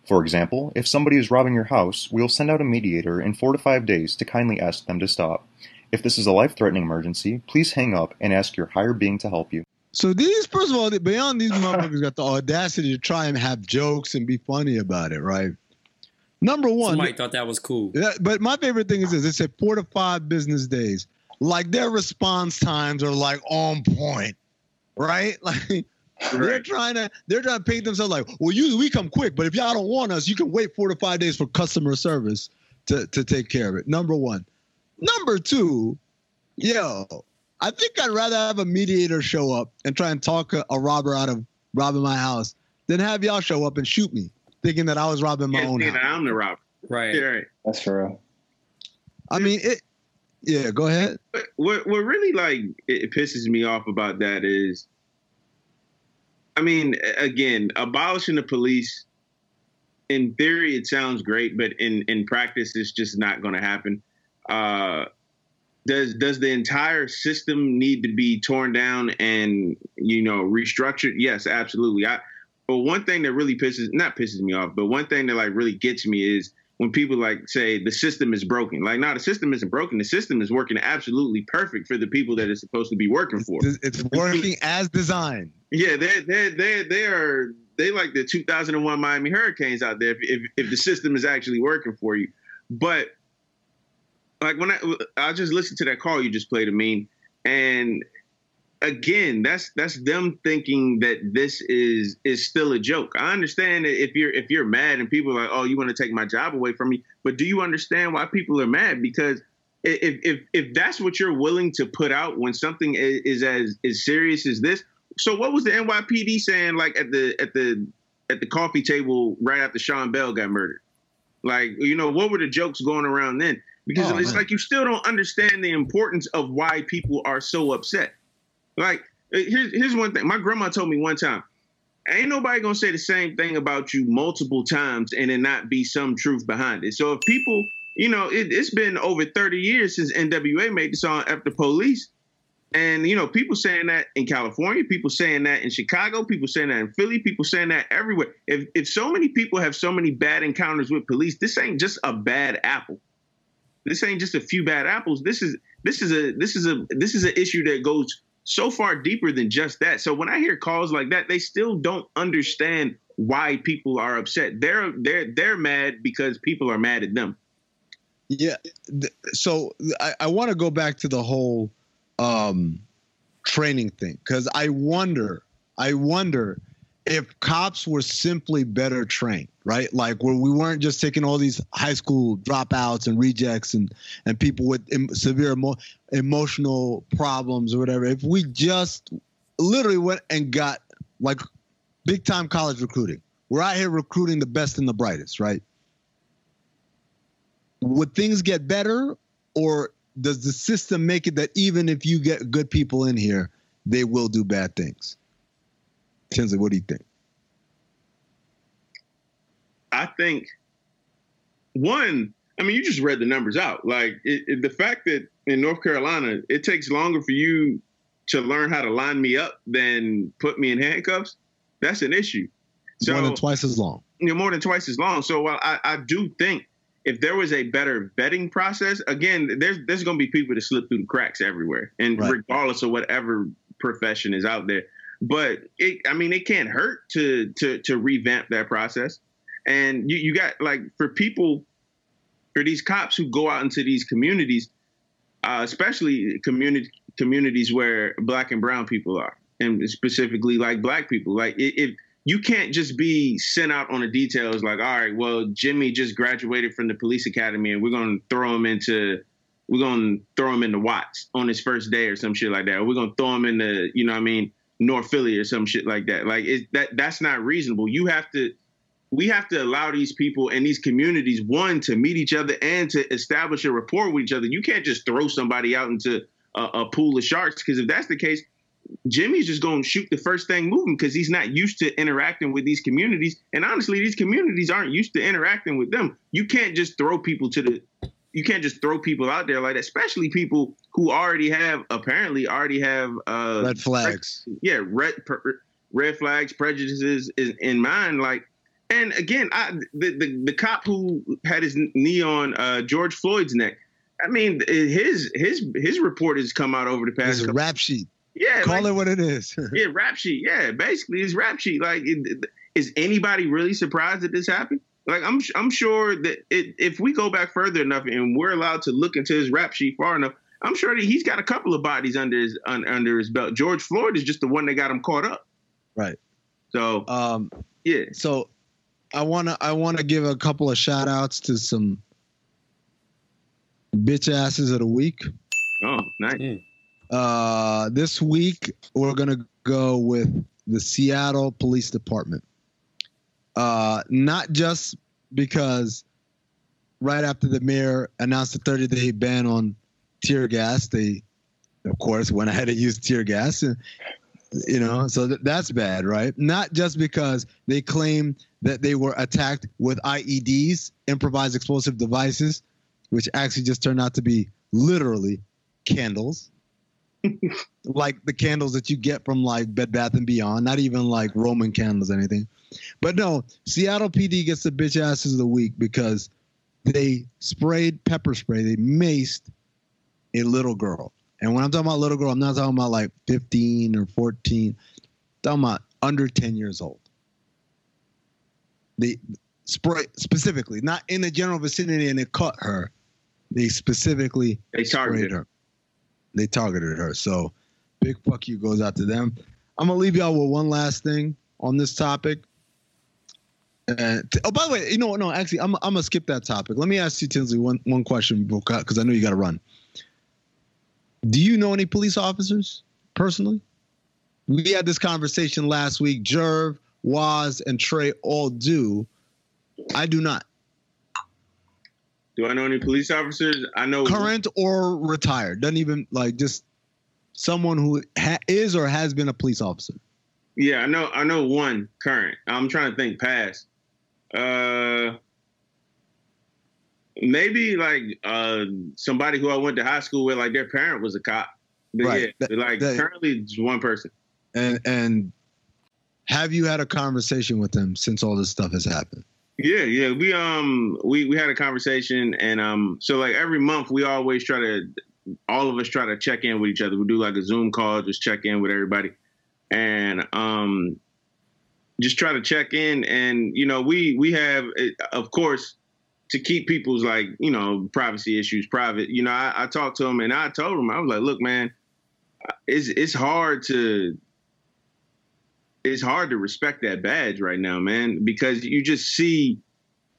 For example, if somebody is robbing your house, we will send out a mediator in four to five days to kindly ask them to stop. If this is a life threatening emergency, please hang up and ask your higher being to help you. So these, first of all, beyond these motherfuckers got the audacity to try and have jokes and be funny about it, right? Number one, Somebody thought that was cool. Yeah, but my favorite thing is this: it said four to five business days. Like their response times are like on point, right? [laughs] Like they're trying to they're trying to paint themselves like, well, usually we come quick, but if y'all don't want us, you can wait four to five days for customer service to to take care of it. Number one. Number two, yo, I think I'd rather have a mediator show up and try and talk a, a robber out of robbing my house than have y'all show up and shoot me, thinking that I was robbing my Yeah, own thinking house. I'm the robber. Right. Yeah, right. That's for real. I mean, it. Yeah, go ahead. But what what really like it, it pisses me off about that is, I mean, again, abolishing the police. In theory, it sounds great, but in in practice, it's just not going to happen. Uh, does does the entire system need to be torn down and you know restructured? Yes, absolutely. I but one thing that really pisses not pisses me off, but one thing that like really gets me is when people like say the system is broken. Like, no, the system isn't broken. The system is working absolutely perfect for the people that it's supposed to be working for. It's, it's working as designed. Yeah, they they they they are they like the 2001 Miami Hurricanes out there. If, if if the system is actually working for you, but like when I I just listened to that call you just played, I mean, and again, that's that's them thinking that this is is still a joke. I understand that if you're if you're mad and people are like, oh, you want to take my job away from me, but do you understand why people are mad? Because if if if that's what you're willing to put out when something is, is as as serious as this, so what was the NYPD saying like at the at the at the coffee table right after Sean Bell got murdered? Like, you know, what were the jokes going around then? Because Oh, it's man. like you still don't understand the importance of why people are so upset. Like, uh, here's here's one thing. My grandma told me one time, ain't nobody gonna say the same thing about you multiple times and then not be some truth behind it. So if people, you know, it, it's been over 30 years since NWA made the song After Police. And you know, people saying that in California, people saying that in Chicago, people saying that in Philly, people saying that everywhere. If if so many people have so many bad encounters with police, this ain't just a bad apple. This ain't just a few bad apples. This is this is a this is a this is an issue that goes so far deeper than just that. So when I hear calls like that, they still don't understand why people are upset. They're they're they're mad because people are mad at them. Yeah. So I, I want to go back to the whole um, training thing because I wonder, I wonder if cops were simply better trained, right? Like where we weren't just taking all these high school dropouts and rejects and and people with em- severe emo- emotional problems or whatever. If we just literally went and got like big time college recruiting, we're out here recruiting the best and the brightest, right? would things get better or does the system make it that even if you get good people in here they will do bad things tinsley what do you think I think one, I mean, you just read the numbers out. Like it, it- the fact that in North Carolina, it takes longer for you to learn how to line me up than put me in handcuffs. That's an issue. So more than twice as long you know, more than twice as long. So while I, I do think if there was a better vetting process, again, there's there's going to be people that slip through the cracks everywhere, and Right. regardless of whatever profession is out there. But it, I mean, it can't hurt to to to revamp that process. And you you got like for people, for these cops who go out into these communities, uh, especially community communities where black and brown people are, and specifically like black people, like if you can't just be sent out on the details like, all right, well, Jimmy just graduated from the police academy and we're gonna throw him into we're gonna throw him into Watts on his first day or some shit like that. Or we're gonna throw him into, you know what I mean, North Philly or some shit like that. Like it, that that's not reasonable. You have to we have to allow these people and these communities one to meet each other and to establish a rapport with each other. You can't just throw somebody out into a, a pool of sharks because if that's the case, Jimmy's just going to shoot the first thing moving because he's not used to interacting with these communities. And honestly, these communities aren't used to interacting with them. You can't just throw people to the you can't just throw people out there like that, especially people who already have apparently already have uh, red flags. yeah, red per, red flags, prejudices in, in mind. Like, and again, I the, the the cop who had his knee on uh, George Floyd's neck. I mean, his his his report has come out over the past. It's a rap sheet. Yeah, call like, it what it is. [laughs] yeah, rap sheet. Yeah, basically, it's rap sheet. Like, is anybody really surprised that this happened? Like, I'm I'm sure that it, if we go back further enough and we're allowed to look into his rap sheet far enough, I'm sure that he's got a couple of bodies under his un, under his belt. George Floyd is just the one that got him caught up. Right. So, um, yeah. So, I wanna I wanna give a couple of shout outs to some bitch asses of the week. Oh, nice. Mm. Uh, this week we're gonna go with the Seattle Police Department. Uh, not just because right after the mayor announced a 30 day ban on tear gas, they, of course, went ahead and used tear gas. And, you know, so th- that's bad, right? Not just because they claim that they were attacked with IEDs, improvised explosive devices, which actually just turned out to be literally candles. [laughs] like the candles that you get from like Bed Bath and Beyond, not even like Roman candles, anything. But no, Seattle PD gets the bitch asses of the week because they sprayed pepper spray, they maced a little girl. And when I'm talking about little girl, I'm not talking about like 15 or 14. I'm talking about under 10 years old. They spray specifically, not in the general vicinity, and it cut her. They specifically they targeted her. They targeted her. So big fuck you goes out to them. I'm gonna leave y'all with one last thing on this topic. And oh, by the way, you know, what? no, actually, I'm, I'm gonna skip that topic. Let me ask you, Tinsley, one one question because I know you got to run. Do you know any police officers personally? We had this conversation last week. Jerv, Waz, and Trey all do. I do not. Do I know any police officers? I know current or retired. Doesn't even like just someone who ha- is or has been a police officer. Yeah, I know. I know one current. I'm trying to think past. Uh, maybe like uh somebody who I went to high school with, like their parent was a cop. But right. yeah, like that, currently just one person. And and have you had a conversation with them since all this stuff has happened? Yeah, yeah. We um we we had a conversation and um so like every month we always try to all of us try to check in with each other. We do like a Zoom call, just check in with everybody. And um just try to check in and you know we we have of course to keep people's like you know privacy issues private you know i, I talked to him and i told him i was like look man it's it's hard to it's hard to respect that badge right now man because you just see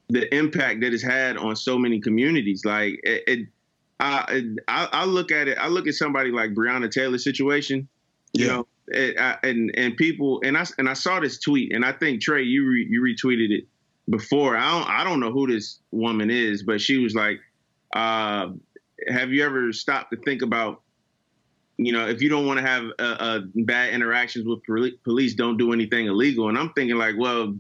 the impact that it's had on so many communities like it, it I, I, I look at it i look at somebody like breonna taylor's situation you yeah. know it, I, and and people and I and I saw this tweet and I think Trey you re, you retweeted it before. I don't I don't know who this woman is, but she was like, uh, "Have you ever stopped to think about, you know, if you don't want to have uh, uh, bad interactions with police, don't do anything illegal." And I'm thinking like, well,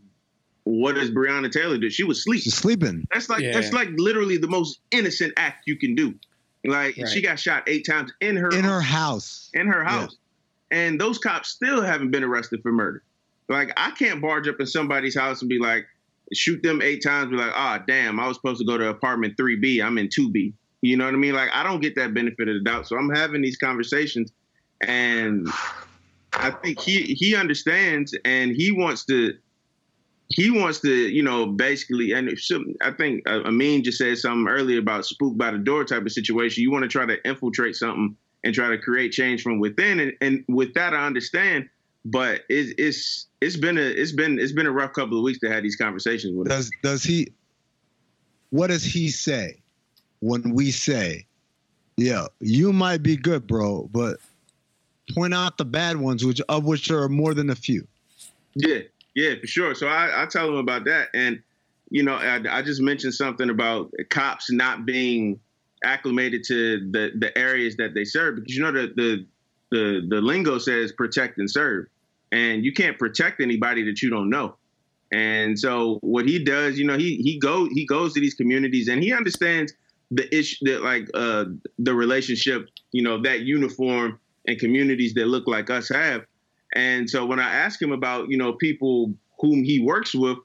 what does Breonna Taylor do? She was sleeping. She's sleeping. That's like yeah. that's like literally the most innocent act you can do. Like right. she got shot eight times in her in her house. In her house and those cops still haven't been arrested for murder. Like I can't barge up in somebody's house and be like, shoot them eight times, be like, ah, oh, damn, I was supposed to go to apartment three B, I'm in two B. You know what I mean? Like I don't get that benefit of the doubt. So I'm having these conversations, and I think he he understands and he wants to. He wants to, you know, basically, and I think uh, Amin just said something earlier about spook by the door type of situation. You want to try to infiltrate something and try to create change from within. And, and with that, I understand. But it's it's it's been a it's been it's been a rough couple of weeks to have these conversations with does, him. Does he? What does he say when we say, "Yeah, you might be good, bro," but point out the bad ones, which of which there are more than a few. Yeah, yeah, for sure. So I, I tell them about that, and you know, I, I just mentioned something about cops not being acclimated to the the areas that they serve because you know the the the, the lingo says protect and serve and you can't protect anybody that you don't know and so what he does you know he he go he goes to these communities and he understands the issue that like uh the relationship, you know, that uniform and communities that look like us have. And so when I ask him about, you know, people whom he works with,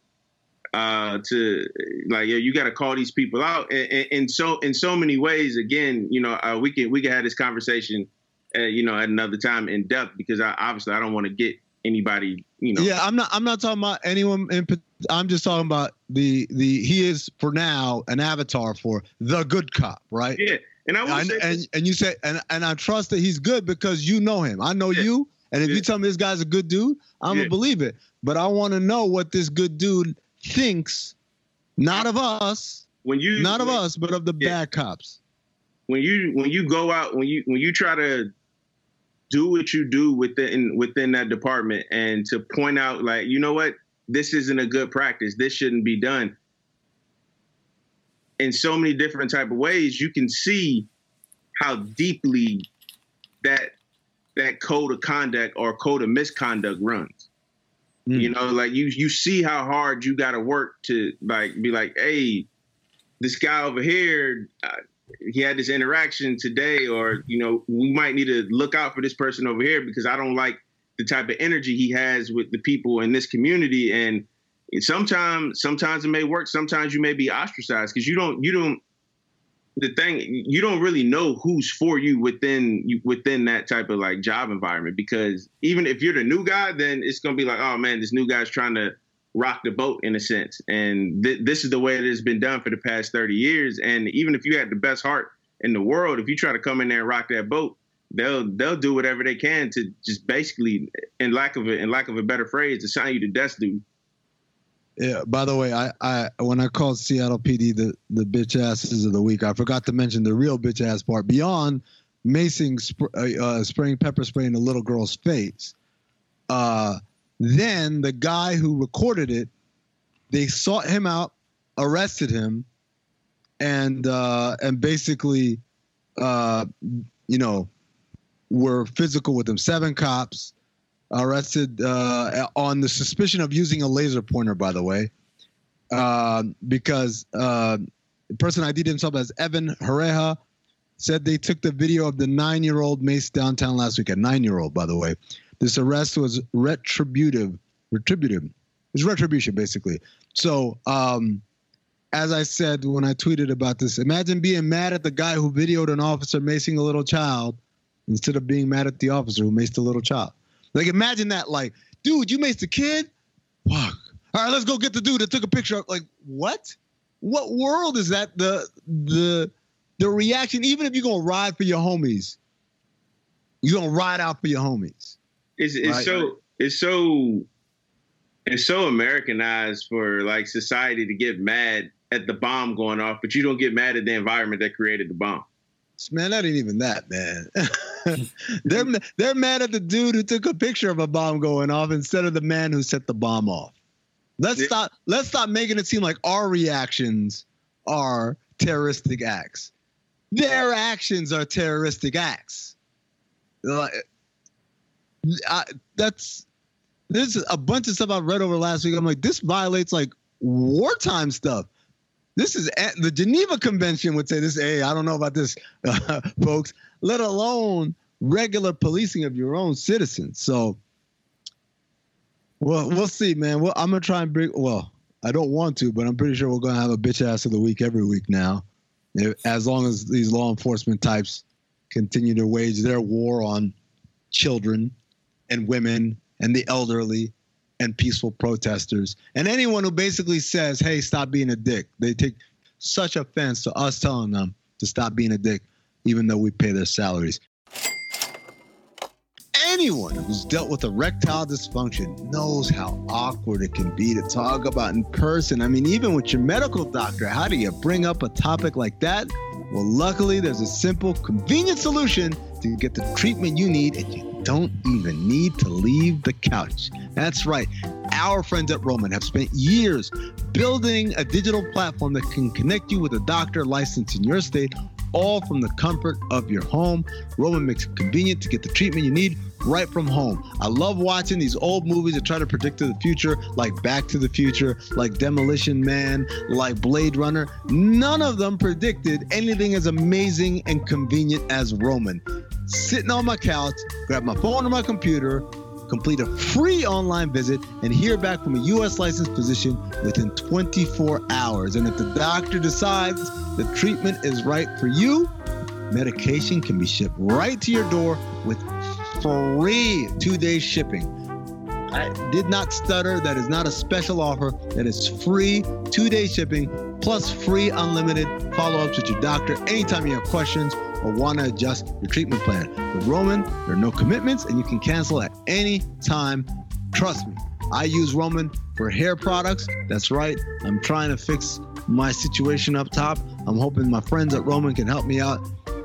uh, to like, yeah, you got to call these people out. And, and, and, so in so many ways, again, you know, uh, we can we can have this conversation, uh, you know, at another time in depth because I, obviously I don't want to get anybody, you know. Yeah, I'm not. I'm not talking about anyone. In, I'm just talking about the the. He is for now an avatar for the good cop, right? Yeah, and I and, and, and you say and and I trust that he's good because you know him. I know yeah. you, and if yeah. you tell me this guy's a good dude, I'm yeah. gonna believe it. But I want to know what this good dude thinks, not of us, when you not when, of us, but of the bad cops. When you when you go out when you when you try to do what you do within within that department and to point out like you know what this isn't a good practice. This shouldn't be done. In so many different type of ways you can see how deeply that that code of conduct or code of misconduct runs. Mm. you know like you you see how hard you got to work to like be like hey this guy over here uh, he had this interaction today, or you know, we might need to look out for this person over here because I don't like the type of energy he has with the people in this community. And sometimes, sometimes it may work. Sometimes you may be ostracized because you don't, you don't. The thing you don't really know who's for you within within that type of like job environment because even if you're the new guy, then it's gonna be like, oh man, this new guy's trying to rock the boat in a sense. And th- this is the way it has been done for the past 30 years. And even if you had the best heart in the world, if you try to come in there and rock that boat, they'll they'll do whatever they can to just basically, in lack of a, in lack of a better phrase, to sign you to death, dude. Yeah. By the way, I, I when I called Seattle PD the the bitch asses of the week, I forgot to mention the real bitch ass part. Beyond macing, sp- uh, uh, spraying pepper spray in the little girl's face, uh, then the guy who recorded it, they sought him out, arrested him, and uh, and basically, uh, you know, were physical with him. Seven cops arrested uh, on the suspicion of using a laser pointer. By the way, uh, because uh, the person ID'd himself as Evan Hreha said they took the video of the nine-year-old Mace downtown last week. A nine-year-old, by the way. This arrest was retributive. Retributive. It's retribution, basically. So, um, as I said when I tweeted about this, imagine being mad at the guy who videoed an officer macing a little child instead of being mad at the officer who maced a little child. Like, imagine that. Like, dude, you maced a kid? Fuck. All right, let's go get the dude that took a picture. Of, like, what? What world is that? The the the reaction. Even if you're gonna ride for your homies, you're gonna ride out for your homies. It's it's right. so it's so it's so Americanized for like society to get mad at the bomb going off, but you don't get mad at the environment that created the bomb. Man, that ain't even that, man. [laughs] they're they're mad at the dude who took a picture of a bomb going off instead of the man who set the bomb off. Let's yeah. stop. Let's stop making it seem like our reactions are terroristic acts. Their actions are terroristic acts. I, that's there's a bunch of stuff I read over last week. I'm like, this violates like wartime stuff. This is the Geneva Convention would say this. Hey, I don't know about this, uh, [laughs] folks. Let alone regular policing of your own citizens. So, well, we'll see, man. Well, I'm gonna try and bring. Well, I don't want to, but I'm pretty sure we're gonna have a bitch ass of the week every week now, as long as these law enforcement types continue to wage their war on children and women and the elderly and peaceful protesters and anyone who basically says, hey, stop being a dick. They take such offense to us telling them to stop being a dick, even though we pay their salaries. Anyone who's dealt with erectile dysfunction knows how awkward it can be to talk about in person. I mean, even with your medical doctor, how do you bring up a topic like that? Well, luckily, there's a simple, convenient solution to get the treatment you need, and you don't even need to leave the couch. That's right. Our friends at Roman have spent years building a digital platform that can connect you with a doctor licensed in your state, all from the comfort of your home. Roman makes it convenient to get the treatment you need right from home. I love watching these old movies that try to predict the future, like Back to the Future, like Demolition Man, like Blade Runner. None of them predicted anything as amazing and convenient as Roman. Sitting on my couch, grab my phone or my computer, complete a free online visit, and hear back from a U.S. licensed physician within 24 hours. And if the doctor decides the treatment is right for you, medication can be shipped right to your door with free two day shipping. I did not stutter. That is not a special offer. That is free two day shipping plus free unlimited follow ups with your doctor anytime you have questions or want to adjust your treatment plan. With Roman, there are no commitments and you can cancel at any time. Trust me, I use Roman for hair products. That's right. I'm trying to fix my situation up top. I'm hoping my friends at Roman can help me out.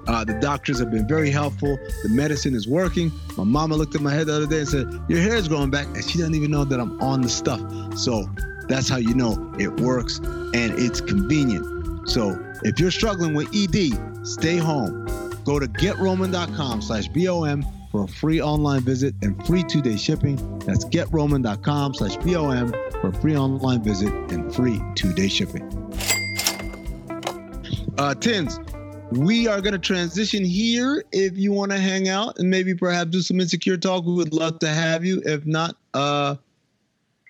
Uh, the doctors have been very helpful. The medicine is working. My mama looked at my head the other day and said, Your hair is growing back. And she doesn't even know that I'm on the stuff. So that's how you know it works and it's convenient. So if you're struggling with ED, stay home. Go to getroman.com slash BOM for a free online visit and free two-day shipping. That's getroman.com slash BOM for a free online visit and free two-day shipping. Uh, Tins, we are going to transition here. If you want to hang out and maybe perhaps do some insecure talk, we would love to have you. If not, uh,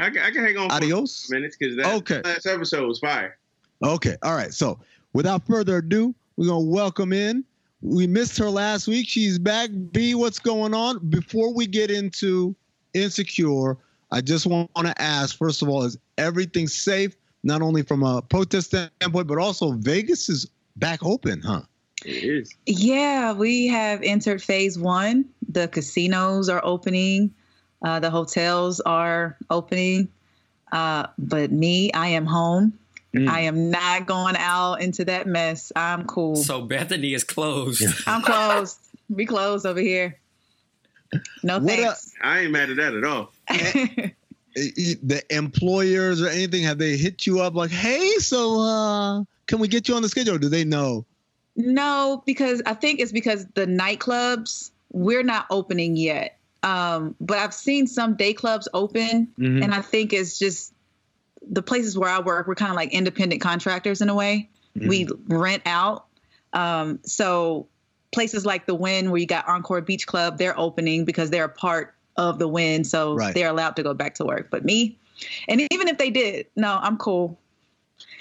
I, can, I can hang on adios. for minutes because that Okay. last episode was fire. Okay. All right. So without further ado, we're going to welcome in. We missed her last week. She's back. B, what's going on? Before we get into Insecure, I just want to ask first of all, is everything safe? Not only from a protest standpoint, but also Vegas is back open, huh? It is. Yeah, we have entered phase one. The casinos are opening, uh, the hotels are opening. Uh, but me, I am home. Mm. I am not going out into that mess. I'm cool. So Bethany is closed. I'm closed. we closed over here. No What thanks. I ain't mad at that at all. E- [laughs] e- The employers or anything, have they hit you up like, hey, so uh, can we get you on the schedule? Or do they know? No, because I think it's because the nightclubs we're not opening yet. Um, but I've seen some day clubs open, Mhm. and I think it's just the places where I work. We're kind of like independent contractors in a way. We rent out. Um, so places like the Wynn, where you got Encore Beach Club, they're opening because they're a part of the Wynn, so Right. they're allowed to go back to work. But me, and even if they did, no, I'm cool.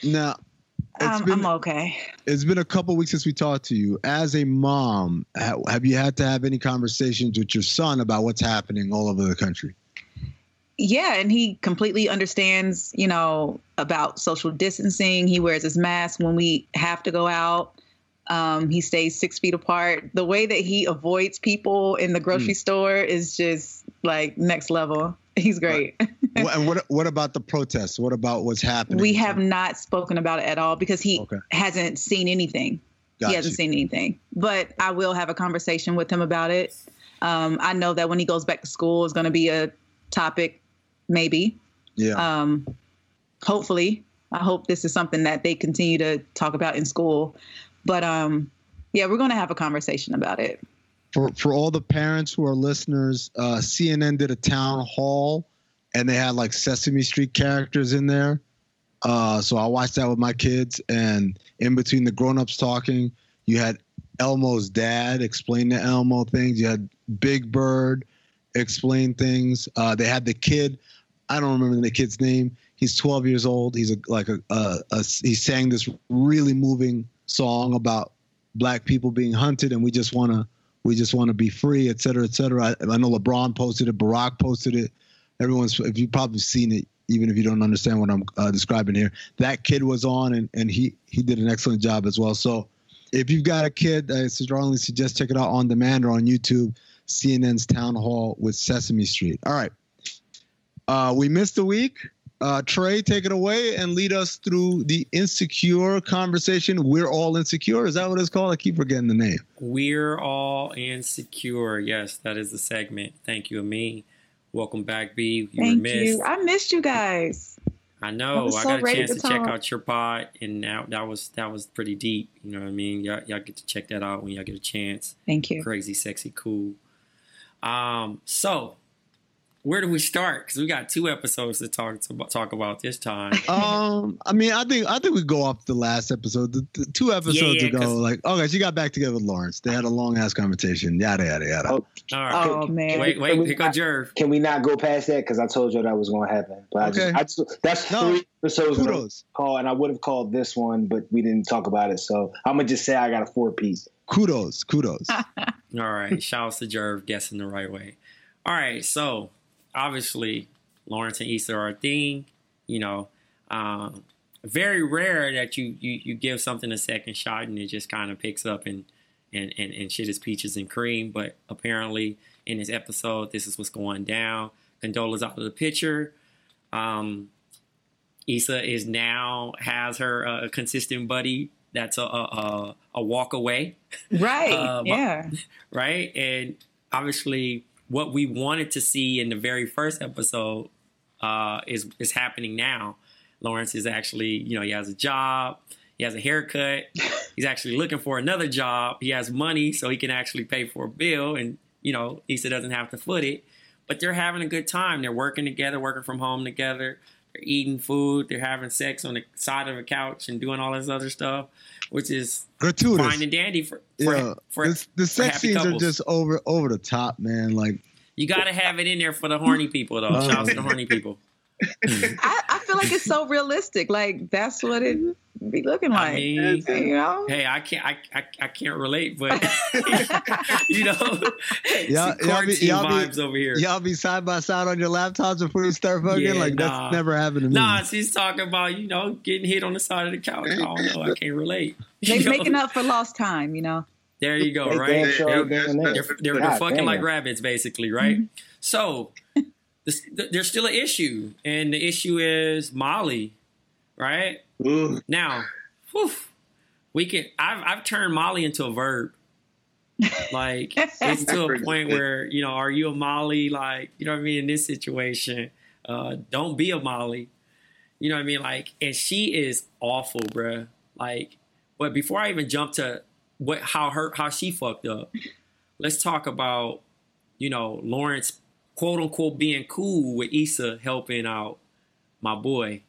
Now, it's I'm, been, I'm okay. it's been a couple weeks since we talked to you. As a mom, ha- have you had to have any conversations with your son about what's happening all over the country? yeah and he completely understands you know about social distancing he wears his mask when we have to go out um, he stays six feet apart the way that he avoids people in the grocery store is just like next level he's great What- and what what about the protests? What about what's happening? we have not spoken about it at all because he Okay. hasn't seen anything Got he hasn't you. seen anything but i will have a conversation with him about it um, i know that when he goes back to school is going to be a topic maybe Yeah. um, hopefully i hope this is something that they continue to talk about in school but um, yeah we're going to have a conversation about it for for all the parents who are listeners, uh, CNN did a town hall, and they had like Sesame Street characters in there. Uh, so I watched that with my kids, and in between the grown-ups talking, you had Elmo's dad explain to Elmo things. You had Big Bird explain things. Uh, they had the kid. I don't remember the kid's name. He's 12 years old. He's a, like a, a, a he sang this really moving song about black people being hunted, and we just want to we just want to be free, et cetera, et cetera. I, I know LeBron posted it, Barack posted it. Everyone's, if you've probably seen it, even if you don't understand what I'm uh, describing here, that kid was on and, and he, he did an excellent job as well. So if you've got a kid, I strongly suggest check it out on demand or on YouTube, CNN's Town Hall with Sesame Street. All right. Uh, we missed a week. Uh, Trey, take it away and lead us through the insecure conversation. We're all insecure. Is that what it's called? I keep forgetting the name. We're all insecure. Yes, that is the segment. Thank you, Ami. Welcome back, B. You were thank missed. you i missed you guys I I know. I, so got a chance to to, check out your pod, and now that was that was pretty deep. You know what I mean? Y'all, y'all get to check that out when y'all get a chance. thank you Crazy, sexy, cool. Um, so where do we start? Because we got two episodes to talk to talk about this time. [laughs] Um, I mean, I think I think we go off the last episode, the, the two episodes yeah, ago. 'cause- Like, okay, she got back together with Lawrence. They had a long ass conversation. Yada yada yada. Oh, All right. Oh man. wait, wait, here go Jerv. Can we not go past that? Because I told you that was going to happen. But Okay. I just, I just, that's No. three episodes in a Kudos. call, and I would have called this one, but we didn't talk about it. So I'm gonna just say I got a four piece. Kudos, kudos. [laughs] All right. Shouts to Jerv guessing the right way. All right. So obviously, Lawrence and Issa are a thing. You know, um, very rare that you, you you give something a second shot and it just kind of picks up and, and and and shit is peaches and cream. But apparently, in this episode, this is what's going down. Condola's out of the picture. Um, Issa is now has her uh, consistent buddy. That's a a, a, a walk away Right. [laughs] Uh, yeah. [laughs] right? And obviously, what we wanted to see in the very first episode uh, is is happening now. Lawrence is actually, you know, he has a job, he has a haircut, [laughs] he's actually looking for another job. He has money, so he can actually pay for a bill, and you know, Issa doesn't have to foot it. But they're having a good time. They're working together, working from home together. They're eating food. They're having sex on the side of a couch and doing all this other stuff, which is Gratuitous. fine and dandy for for, Yeah, for, the, the for sex happy scenes are just over over the top, man. Like, You got to have it in there for the horny people, though. Shout out to the horny people. [laughs] I, I feel like it's so realistic. Like that's what it be looking I like. mean, you know? hey, I can't, I, I, I can't relate, but [laughs] [laughs] you know, Y'all- y'all be- y'all be- vibes over here. y'all be side by side on your laptops before you start fucking. Yeah, like nah. that's never happened to me. Nah, she's talking about you know getting hit on the side of the couch. I don't know. I [laughs] can't relate. They You know? making up for lost time. You know? There you go. Right. damn sure are They're, doing that. they're, they're, fucking like rabbits, basically, right? Mm-hmm. So this, there's still an issue, and the issue is Molly, right? Ooh. Now, whew, we can. I've I've turned Molly into a verb. Like [laughs] it's to a point where you know, are you a Molly? Like you know what I mean in this situation, uh, don't be a Molly. You know what I mean? Like, and she is awful, bruh. Like, but before I even jump to what how her how she fucked up, let's talk about you know Lawrence quote unquote being cool with Issa helping out my boy.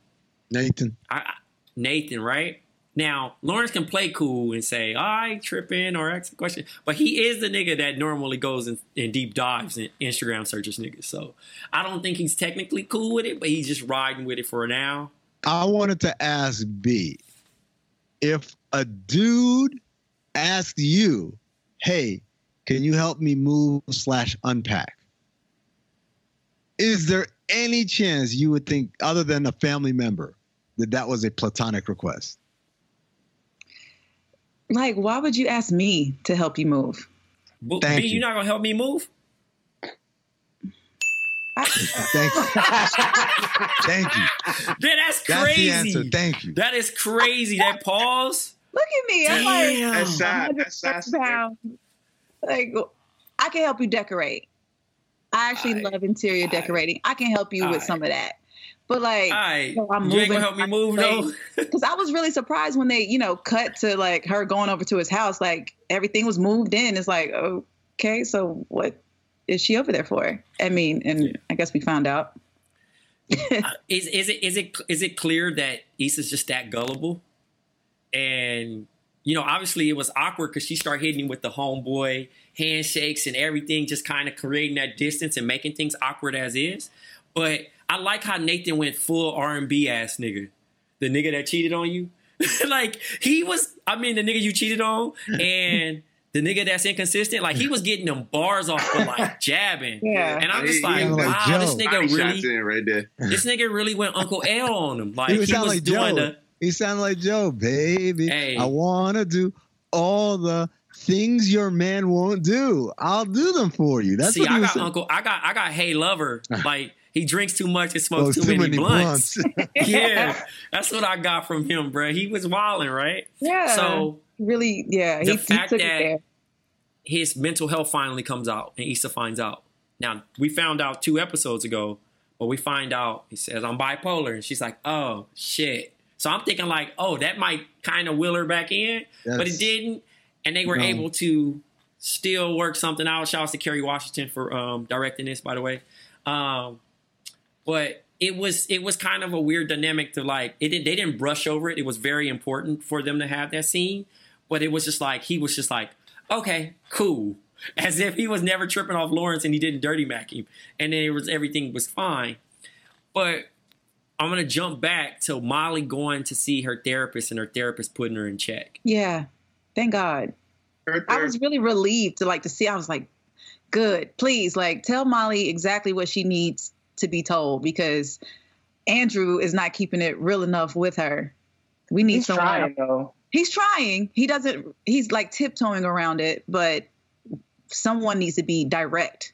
Nathan. I, I- Nathan, right? Now, Lawrence can play cool and say, I ain't tripping or ask a question, but he is the nigga that normally goes in, in deep dives and Instagram searches niggas. So I don't think he's technically cool with it, but he's just riding with it for now. I wanted to ask B if a dude asked you, "Hey, can you help me move slash unpack?" Is there any chance you would think, other than a family member, that that was a platonic request? Like, why would you ask me to help you move? But Thank B, you. you not gonna help me move? Thank you. Thank you. Then that's That's crazy. the answer. Thank you. That is crazy. That pause. Look at me. I'm like, Damn. That's sad. That's sad. pounds. [laughs] Like, I can help you decorate. I actually Aight. love interior decorating. I can help you with Aight. some of that. But like, right. So I'm you ain't gonna moving help me move though. [laughs] because I was really surprised when they, you know, cut to like her going over to his house. Like everything was moved in. It's like, okay, so what is she over there for? I mean, and I guess we found out. is is it is it is it clear that Issa's just that gullible? And you know, obviously it was awkward because she started hitting him with the homeboy handshakes and everything, just kind of creating that distance and making things awkward as is. But I like how Nathan went full R and B ass nigga, the nigga that cheated on you. [laughs] like he was, I mean, the nigga you cheated on [laughs] and. The nigga that's inconsistent, like he was getting them bars off, but like [laughs] jabbing. Yeah. And I'm just he like, was like wow, this nigga Body really, shots in right there. this nigga really went Uncle L on him. Like he he, was like doing Joe. the He sounded like Joe, baby. Hey. I wanna do all the things your man won't do. I'll do them for you. That's see. what he I got saying. Uncle. I got. I got. Hey, lover. Like he drinks too much and Oh, smokes too, many, blunts. [laughs] [laughs] yeah, that's what I got from him, bro. He was wilding, right? Yeah. So really, yeah, The he, he fact took that- it there. his mental health finally comes out, and Issa finds out. Now we found out two episodes ago, but we find out he says I'm bipolar, and she's like, "Oh shit." So I'm thinking like, "Oh, that might kind of will her back in," but it didn't, and they were No. able to still work something out. Shout out to Kerry Washington for um, directing this, by the way. Um, but it was it was kind of a weird dynamic to like it. They didn't brush over it. It was very important for them to have that scene, but it was just like he was just like, okay, cool, [laughs] as if he was never tripping off Lawrence and he didn't dirty mac him, and then it was everything was fine. But I'm gonna jump back to Molly going to see her therapist and her therapist putting her in check. Yeah, thank God. I was really relieved to like to see. I was like, good. Please, like, tell Molly exactly what she needs to be told because Andrew is not keeping it real enough with her. We need He's someone. trying though. He's trying. He doesn't. He's like tiptoeing around it, but someone needs to be direct.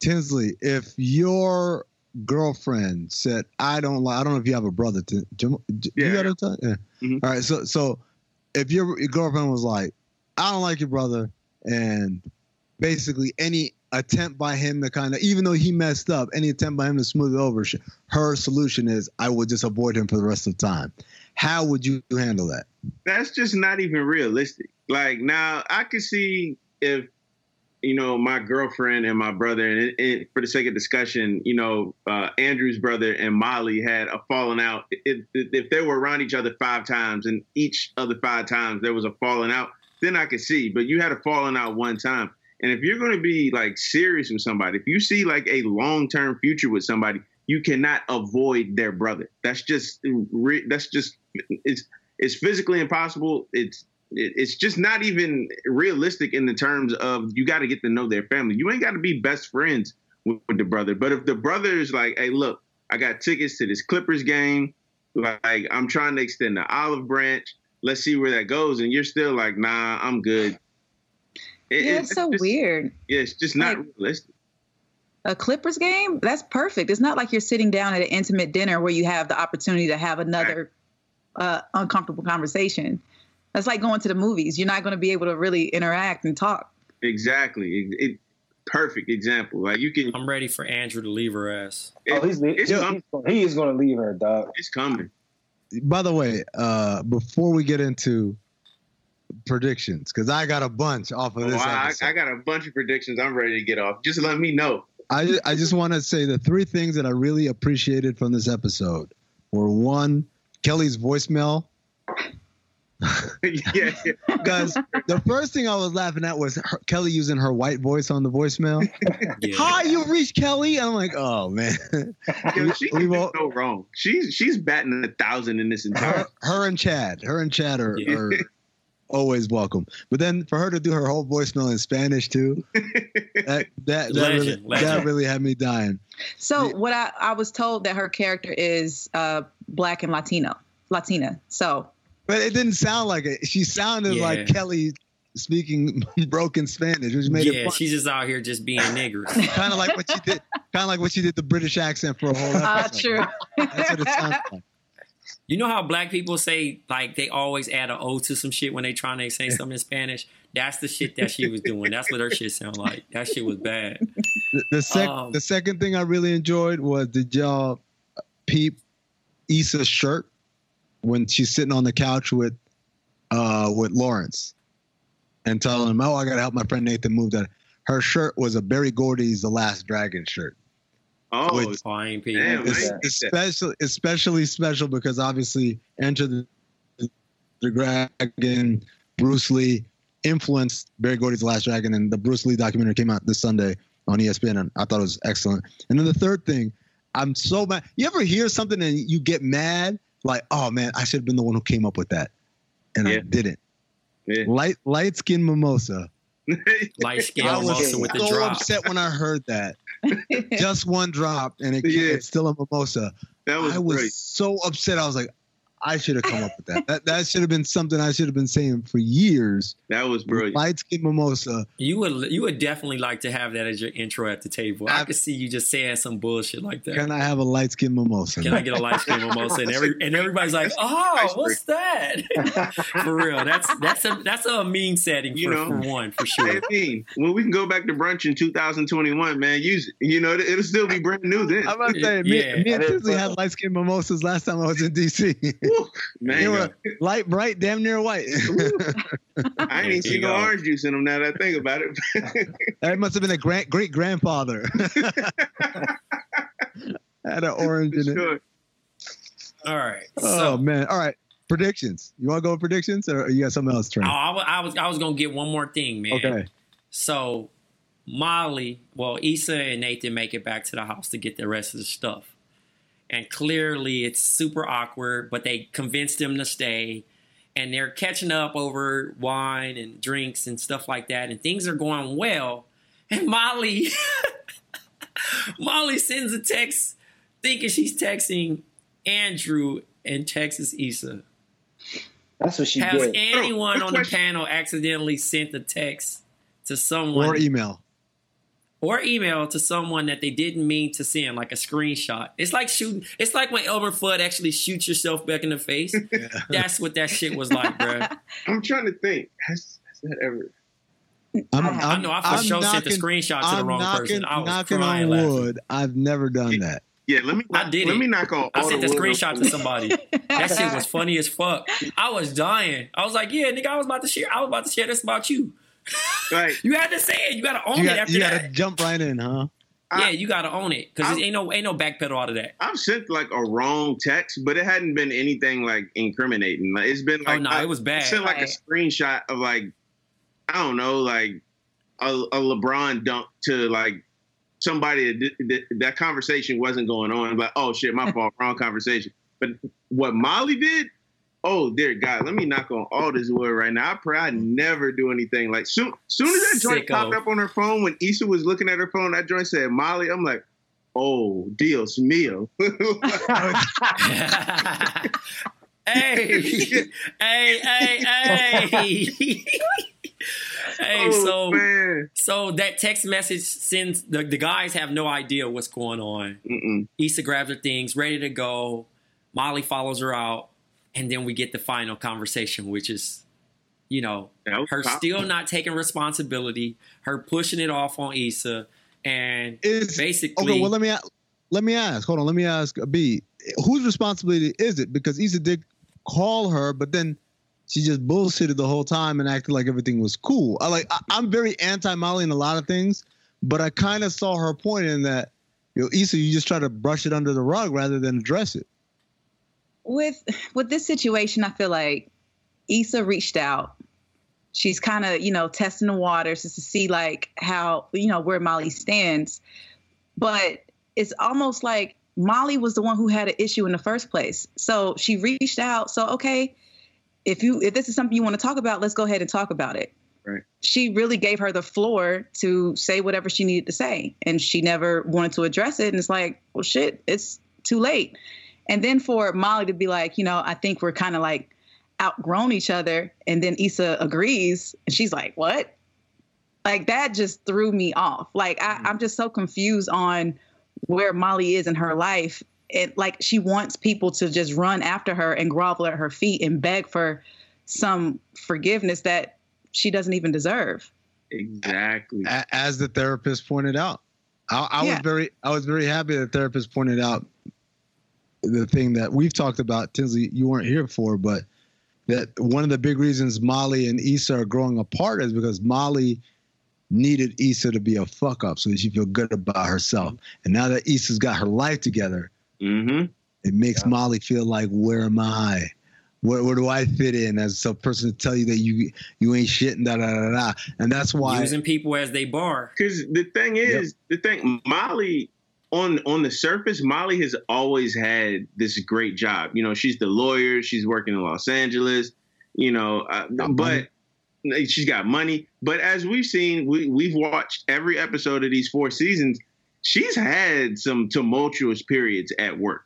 Tinsley, if your girlfriend said, "I don't like," I don't know if you have a brother. To, Jam, J- you Yeah. got a ton? Yeah. Mhm. All right. So, so if your, your girlfriend was like, "I don't like your brother," and basically any attempt by him to kind of, even though he messed up, any attempt by him to smooth it over, her solution is, "I would just avoid him for the rest of the time." How would you handle that? that's just not even realistic. Like now, I could see if you know my girlfriend and my brother, and, it, for the sake of discussion, you know uh, Andrew's brother and Molly had a falling out. If, if they were around each other five times, and each other five times there was a falling out, then I could see. But you had a falling out one time, and if you're going to be like serious with somebody, if you see like a long term future with somebody, you cannot avoid their brother. That's just that's just it's it's physically impossible. It's it's just not even realistic in the terms of you got to get to know their family. You ain't got to be best friends with, with the brother. But if the brother is like, hey, look, I got tickets to this Clippers game. Like I'm trying to extend the olive branch. Let's see where that goes. And you're still like, nah, I'm good. It- yeah, it- it's so just- weird. Yeah, it's just not Like- realistic. A Clippers game? That's perfect. It's not like you're sitting down at an intimate dinner where you have the opportunity to have another uh, uncomfortable conversation. That's like going to the movies. You're not going to be able to really interact and talk. Exactly. It, it- perfect example. Like you can. I'm ready for Andrew to leave her ass. Oh, he's, it's, he's, he's gonna, he is going to leave her, dog. it's coming. By the way, uh, before we get into predictions, because I got a bunch off of Oh, this I. I got a bunch of predictions. I'm ready to get off. Just let me know. I ju- I just want to say the three things that I really appreciated from this episode were one, Kelly's voicemail. [laughs] yeah, yeah. [laughs] Because the first thing I was laughing at was her, Kelly using her white voice on the voicemail. [laughs] Yeah. Hi, you reached Kelly. I'm like, oh man. Yo, she We- can we do all- no wrong. She's she's batting a thousand in this entire. her, her and Chad, her and Chad are, Yeah. are always welcome. But then for her to do her whole voicemail in Spanish too, [laughs] that that that, really, Legend, legend. that really had me dying. So Yeah. what I, I was told that her character is uh, black and Latino, Latina. So But it didn't sound like it. She sounded Yeah. like Kelly speaking [laughs] broken Spanish, which made it Yeah, she's just out here just being nigger. [laughs] kind of like what she did, kind of like what she did the British accent for a whole uh, episode. true. That's what it sounds like. You know how black people say like they always add an O to some shit when they trying to say [laughs] something in Spanish? That's the shit that she was doing. That's what her shit sound like. That shit was bad. The, the, sec- Um, the second thing I really enjoyed was did y'all peep Issa's shirt when she's sitting on the couch with uh with Lawrence and telling him, "Oh, I gotta help my friend Nathan move that." Her shirt was a Berry Gordy's The Last Dragon shirt. Oh, Which- I ain't peeing. Damn, It's man. especially especially special because obviously Enter the, the Dragon, Bruce Lee influenced Berry Gordy's Last Dragon, and the Bruce Lee documentary came out this Sunday on ESPN, and I thought it was excellent. And then the third thing, I'm so mad. You ever hear something and you get mad, like, oh man, I should have been the one who came up with that, and I didn't. Yeah. Light light skin mimosa. [laughs] Light skin I was mimosa with the drop. I was so upset when I heard that. [laughs] Just one drop, and it, Yeah. it's still a mimosa. that was I was great. so upset. I was like, I should have come up with that. That that should have been something I should have been saying for years. That was brilliant. Light skin mimosa. You would you would definitely like to have that as your intro at the table. I I- could see you just saying some bullshit like that. Can I have a light skin mimosa? Can I get a light skin mimosa? And every and everybody's like, oh, what's that? [laughs] for real, that's that's a that's a mean setting You for, know. for one for Hey, sure. Dean, when we can go back to brunch in 2021, man, use it. You know, it'll still be brand new then. I'm about to say, me, Yeah. me and That is Tinsley had light skin mimosas last time I was in DC. [laughs] Woo, man, They were light, bright, damn near white. I ain't even There seen no orange juice in them now that I think about it. [laughs] that must have been a grand, great grandfather. [laughs] Had an orange in it. sure. All right. Oh man! All right, predictions. You want to go with predictions, or you got something else, Trent? oh, I, I was I was gonna get one more thing, man. okay. So Molly, well, Issa and Nathan make it back to the house to get the rest of the stuff. And clearly it's super awkward, but they convinced them to stay. And they're catching up over wine and drinks and stuff like that. And things are going well. [laughs] And Molly [laughs] Molly sends a text thinking she's texting Andrew and Texas Issa. That's what she Has did. anyone Quick on the panel accidentally sent a text to someone Or email. Or email to someone that they didn't mean to send, like a screenshot. It's like shooting. It's like when Elmer Fudd actually shoots yourself back in the face. [laughs] That's what that shit was like, bro. [laughs] I'm trying to think. Has, has that ever? I'm, I know I for I'm sure sent the knocking- screenshot to the I'm wrong knocking, person. I was knocking crying on laughing. wood. I've never done that. Yeah, let me. I did Let it. me knock on. I all sent the the screenshot to somebody. [laughs] That shit was funny as fuck. I was dying. I was like, yeah, nigga, I was about to share. I was about to share this about you. Like, You had to say it. You got to own You it got, after you that. got to jump right in, huh? yeah, you got to own it because I'm- ain't no ain't no backpedal out of that. I've sent like a wrong text, but it hadn't been anything like incriminating. Like it's been Oh, like no, I, it was bad. I sent like a screenshot of like I don't know, like a, a LeBron dunk to like somebody that, that that conversation wasn't going on. Like, oh shit, my [laughs] fault, wrong conversation. But what Molly did, oh dear God, let me knock on all this wood right now. I pray I never do anything like soon. Soon as that joint Sicko. popped up on her phone when Issa was looking at her phone, that joint said Molly. I'm like. Oh, Dios [laughs] mío. [laughs] hey, hey, hey, hey. [laughs] hey, oh, so man. so that text message sends the, the guys have no idea what's going on. Mm-mm. Issa grabs her things, ready to go. Molly follows her out, and then we get the final conversation, which is, you know, That her pop- still not taking responsibility, her pushing it off on Issa, and Is basically, okay. Well, let me let me ask. Hold on. Let me ask B. Whose responsibility is it? Because Issa did call her, but then she just bullshitted the whole time and acted like everything was cool. I like. I, I'm very anti Molly in a lot of things, but I kind of saw her point in that. You know, Issa, you just try to brush it under the rug rather than address it. With with this situation, I feel like Issa reached out. She's kind of you know testing the waters just to see like how you know where Molly stands, but it's almost like Molly was the one who had an issue in the first place. So she reached out. So okay, if you if this is something you want to talk about, let's go ahead and talk about it. Right. She really gave her the floor to say whatever she needed to say, and she never wanted to address it. And it's like, well, shit, it's too late. And then for Molly to be like, you know, I think we're kind of like outgrown each other. And then Issa agrees. And she's like, what? Like that just threw me off. Like I, mm-hmm. I'm just so confused on where Molly is in her life. It like she wants people to just run after her and grovel at her feet and beg for some forgiveness that she doesn't even deserve. Exactly. As the therapist pointed out, I, I was very I was very happy that the therapist pointed out the thing that we've talked about. Tinsley, you weren't here for, but that one of the big reasons Molly and Issa are growing apart is because Molly needed Issa to be a fuck up so that she feel good about herself. And now that Issa's got her life together, Mm-hmm. it makes Molly feel like, where am I? Where, where do I fit in as a person to tell you that you you ain't shit and da da da da. And that's why using people as they bar. Because the thing is, the thing Molly on on the surface, Molly has always had this great job. You know, she's the lawyer. She's working in Los Angeles. You know, uh, but she's got money. But as we've seen, we we've watched every episode of these four seasons. She's had some tumultuous periods at work,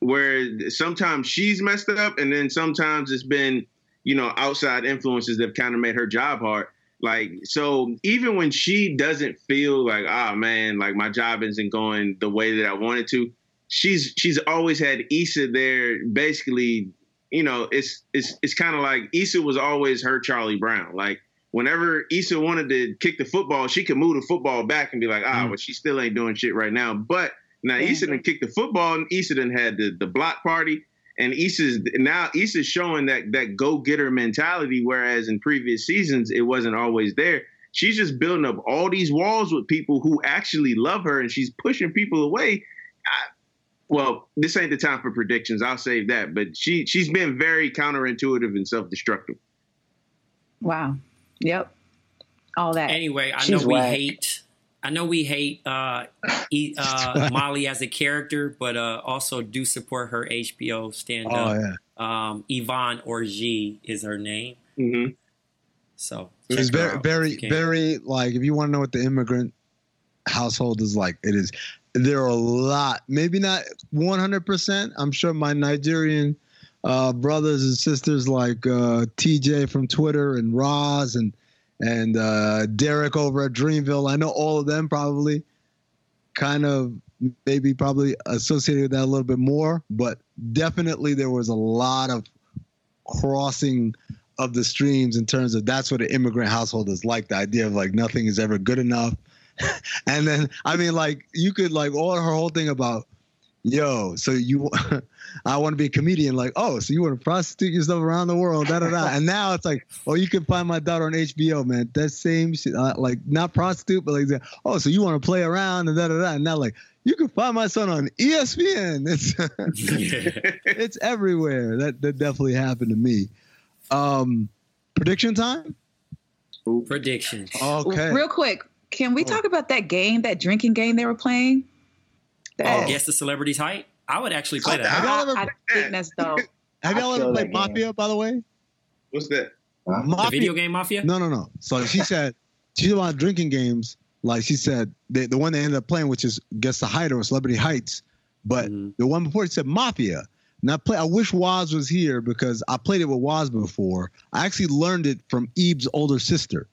where sometimes she's messed up, and then sometimes it's been, you know, outside influences that have kind of made her job hard. Like, so even when she doesn't feel like, ah, man, like my job isn't going the way that I wanted to, she's she's always had Issa there. Basically, you know, it's it's it's kind of like Issa was always her Charlie Brown. Like, whenever Issa wanted to kick the football, she could move the football back and be like, ah, Mm. well, she still ain't doing shit right now. But now Yeah. Issa didn't kick the football, and Issa didn't had the the block party. And Issa's now Issa's showing that that go getter mentality, whereas in previous seasons it wasn't always there. She's just building up all these walls with people who actually love her, and she's pushing people away. I, well, this ain't the time for predictions. I'll save that. But she she's been very counterintuitive and self destructive. Wow. Yep. All that. Anyway, I She's know we whack. hate. I know we hate uh, e- uh, [laughs] Molly as a character, but uh, also do support her HBO stand Oh up. yeah. um, Yvonne Orji is her name. Mm-hmm. So It's very, very, if you can. very like if you want to know what the immigrant household is like, it is. There are a lot, maybe not 100%. I'm sure my Nigerian uh, brothers and sisters like uh, TJ from Twitter and Roz and and uh, Derek over at Dreamville. I know all of them probably kind of maybe probably associated with that a little bit more, but definitely there was a lot of crossing of the streams in terms of that's what an immigrant household is like the idea of like nothing is ever good enough [laughs] and then i mean like you could like all her whole thing about yo so you [laughs] i want to be a comedian like oh so you want to prostitute yourself around the world da, da, da. and now it's like oh you can find my daughter on hbo man. That same shit uh, like not prostitute but like oh so you want to play around and da, da, da. and now like you can find my son on espn it's [laughs] it's everywhere. That that definitely happened to me. Um prediction time? Predictions. okay. Real quick, can we talk about that game, that drinking game they were playing? Oh, guess the celebrity's height. I would actually play [laughs] Have that. y'all I, ever- I think that's dope. have I y'all feel ever that played game. mafia by the way What's that? The Mafia- video game Mafia. No, no, no. So she [laughs] said she's about drinking games. Like she said, the, the one they ended up playing, which is Guess the Height or Celebrity Heights. But Mhm. the one before she said Mafia. And I play. I wish Waz was here because I played it with Waz before. I actually learned it from Ebe's older sister,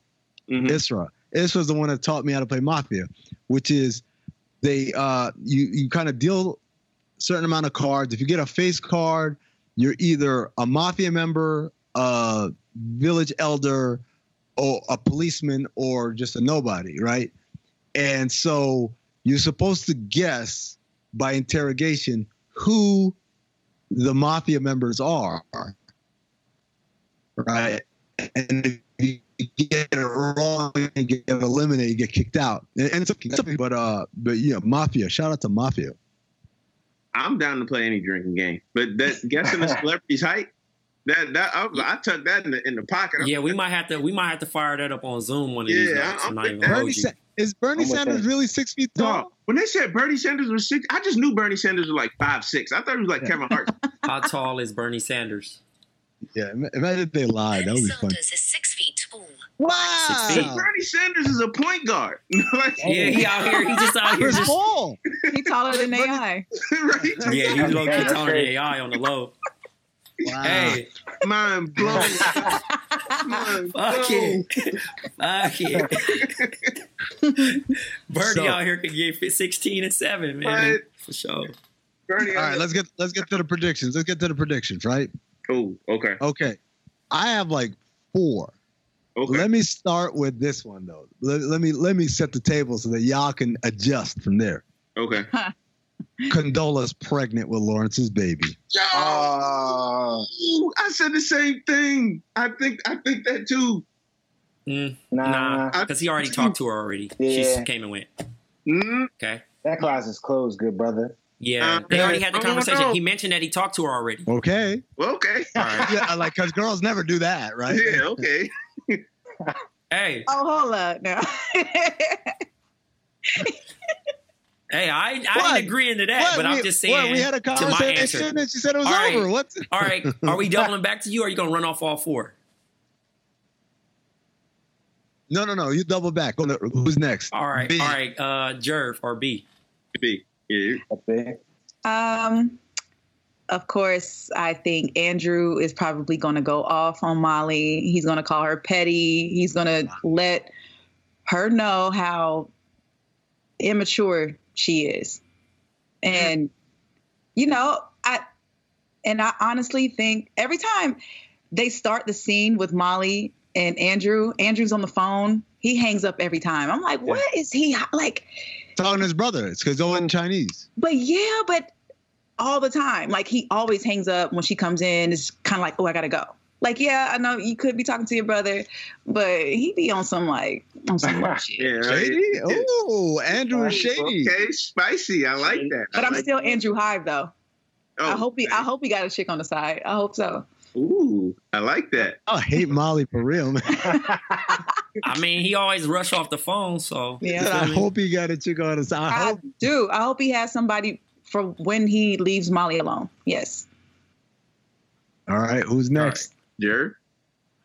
Mhm. Isra. Isra was the one that taught me how to play Mafia, which is they uh you you kind of deal certain amount of cards. If you get a face card, you're either a mafia member, a village elder, or a policeman, or just a nobody, right? And so you're supposed to guess by interrogation who the mafia members are, right? And if you get it wrong, you get eliminated, you get kicked out. And and it's okay, it's okay, but uh, but yeah, mafia. Shout out to mafia. I'm down to play any drinking game, but that guessing the [laughs] celebrity's height, that that I, I took that in the in the pocket. I'm- Yeah, we might have to. We might have to fire that up on Zoom one of these Yeah, nights. I'm I'm not even Bernie hold. Sa- is Bernie I'm Sanders that. really six feet tall? Dog, when they said Bernie Sanders was six, I just knew Bernie Sanders was like five six. I thought he was like Kevin Hart. How tall is Bernie Sanders? Yeah, imagine if they lied. That would be fun. Is six feet tall. Wow, Six. Bernie Sanders is a point guard. [laughs] like, Yeah, he out here. He just out [laughs] here. Chris Just, Paul. He taller than AI. right? yeah, he's low key That's taller than. AI on the low. Wow. Hey, Mind blown. Mind fuck blown. it, fuck it. [laughs] Bernie So- out here could get 16 and seven, man, Right. for sure. Bernie. All right, let's get let's get to the predictions. Let's get to the predictions, right? Oh, okay. Okay, I have like four. Okay. Let me start with this one though. Let, let me let me set the table so that y'all can adjust from there. Okay. [laughs] Condola's pregnant with Lawrence's baby. Uh, I said the same thing. I think I think that too. Mm, nah, nah, because he already talked to her already. She Yeah. just came and went. Mm, Okay. that closet's closed, good brother. Yeah, Uh, they already had the conversation. He mentioned that he talked to her already. Okay. Well, okay. All right. Yeah, like because girls never do that, right? [laughs] Yeah. Okay. [laughs] Hey, Oh, hold up now. [laughs] hey, I, I What? ain't agreeing to that, What? but I'm We- just what, saying we had a to my answer. conversation and she said it was All right. over. What's All right, are we [laughs] doubling back to you, or are you gonna run off all four? No, no, no. You double back. Who's next? All right, B. all right, uh, Jerv or B. B. Yeah. Um, of course, I think Andrew is probably going to go off on Molly. He's going to call her petty. He's going to let her know how immature she is. And, you know, I, and I honestly think every time they start the scene with Molly and Andrew, Andrew's on the phone. He hangs up every time. I'm like, what is he like? Talking to his brother. It's because they're in Chinese. But yeah, but all the time. Like he always hangs up when she comes in. It's kind of like, oh, I gotta go. Like, yeah, I know you could be talking to your brother, but he be on some like on some more [laughs] shit. Yeah, right. Shady? Oh, Andrew is shady. Okay, spicy. I like that. But I I'm like still that. Andrew Hive though. Oh, I hope he I hope he got a chick on the side. I hope so. Ooh, I like that. I hate Molly for real, man. [laughs] I mean, he always rush off the phone, so Yeah. I hope he got a chick on his. I I hope. do. I hope he has somebody for when he leaves Molly alone. Yes. All right, who's next? Jared?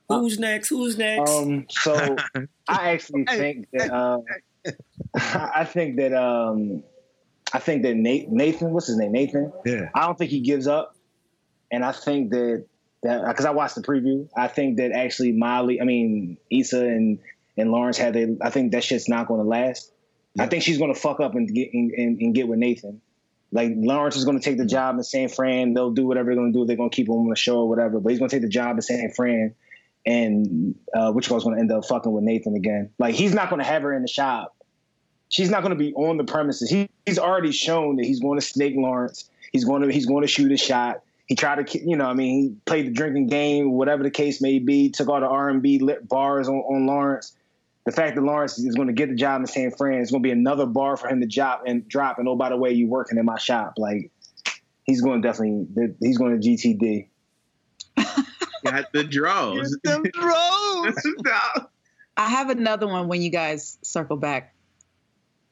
who's next? Who's next? Um, so [laughs] I actually think that um, [laughs] I think that um, I think that Nathan, what's his name, Nathan. Yeah. I don't think he gives up, and I think that that because I watched the preview, I think that actually Molly, I mean Issa and and Lawrence had they. I think that shit's not going to last. I think she's going to fuck up and get and, and, and get with Nathan. Like Lawrence is going to take the job in San Fran. They'll do whatever they're going to do. They're going to keep him on the show or whatever. But he's going to take the job in San Fran, and uh, which girl's going to end up fucking with Nathan again. Like he's not going to have her in the shop. She's not going to be on the premises. He, he's already shown that he's going to snake Lawrence. He's going to he's going to shoot a shot. He tried to, you know, I mean, he played the drinking game, whatever the case may be. Took all the R and B lit bars on, on Lawrence. The fact that Lawrence is going to get the job in San Fran is going to be another bar for him to drop and drop. And oh, by the way, you working in my shop. Like he's going to definitely he's going to GTD. [laughs] Got the draws. Get them drones. [laughs] I have another one when you guys circle back.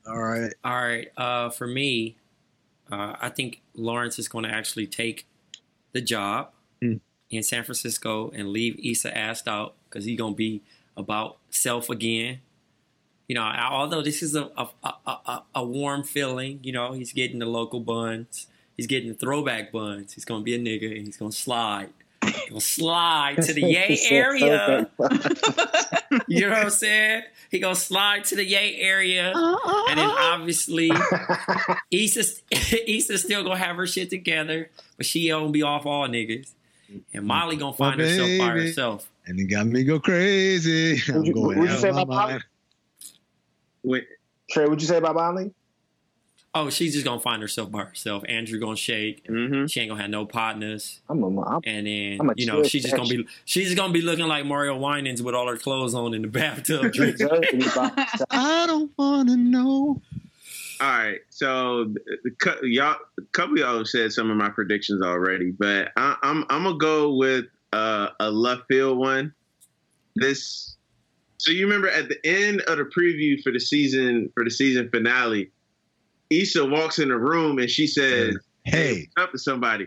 All right. All right. Uh, for me, uh, I think Lawrence is going to actually take the job Hmm. in San Francisco and leave Issa asked out because he's going to be about self again. You know, although this is a, a, a, a, a warm feeling, you know, he's getting the local buns. He's getting the throwback buns. He's going to be a nigga and he's going to slide. He's going to slide to the [laughs] Yay area. [laughs] You know what I'm saying? He gonna slide to the Yay area, and then obviously [laughs] Issa, Issa still gonna have her shit together, but she gonna be off all niggas, and Molly gonna find Well, herself by herself. And he got me go crazy. [laughs] I'm Would you- going would you say about mind. Wait, Trey, what'd you say about Molly? Oh, she's just gonna find herself by herself. Andrew gonna shake. mm-hmm. She ain't gonna have no partners, I'm a, I'm, and then I'm a you know chill she's just gonna be she's just gonna be looking like Mario Winans with all her clothes on in the bathtub drinking. deserve to be by myself. I don't want to know. All right, so the, the, cou- y'all, a couple of y'all have said some of my predictions already, but I, I'm I'm gonna go with uh, a left field one. This, so you remember at the end of the preview for the season for the season finale, Issa walks in the room and she says, Hey, "What's up to somebody."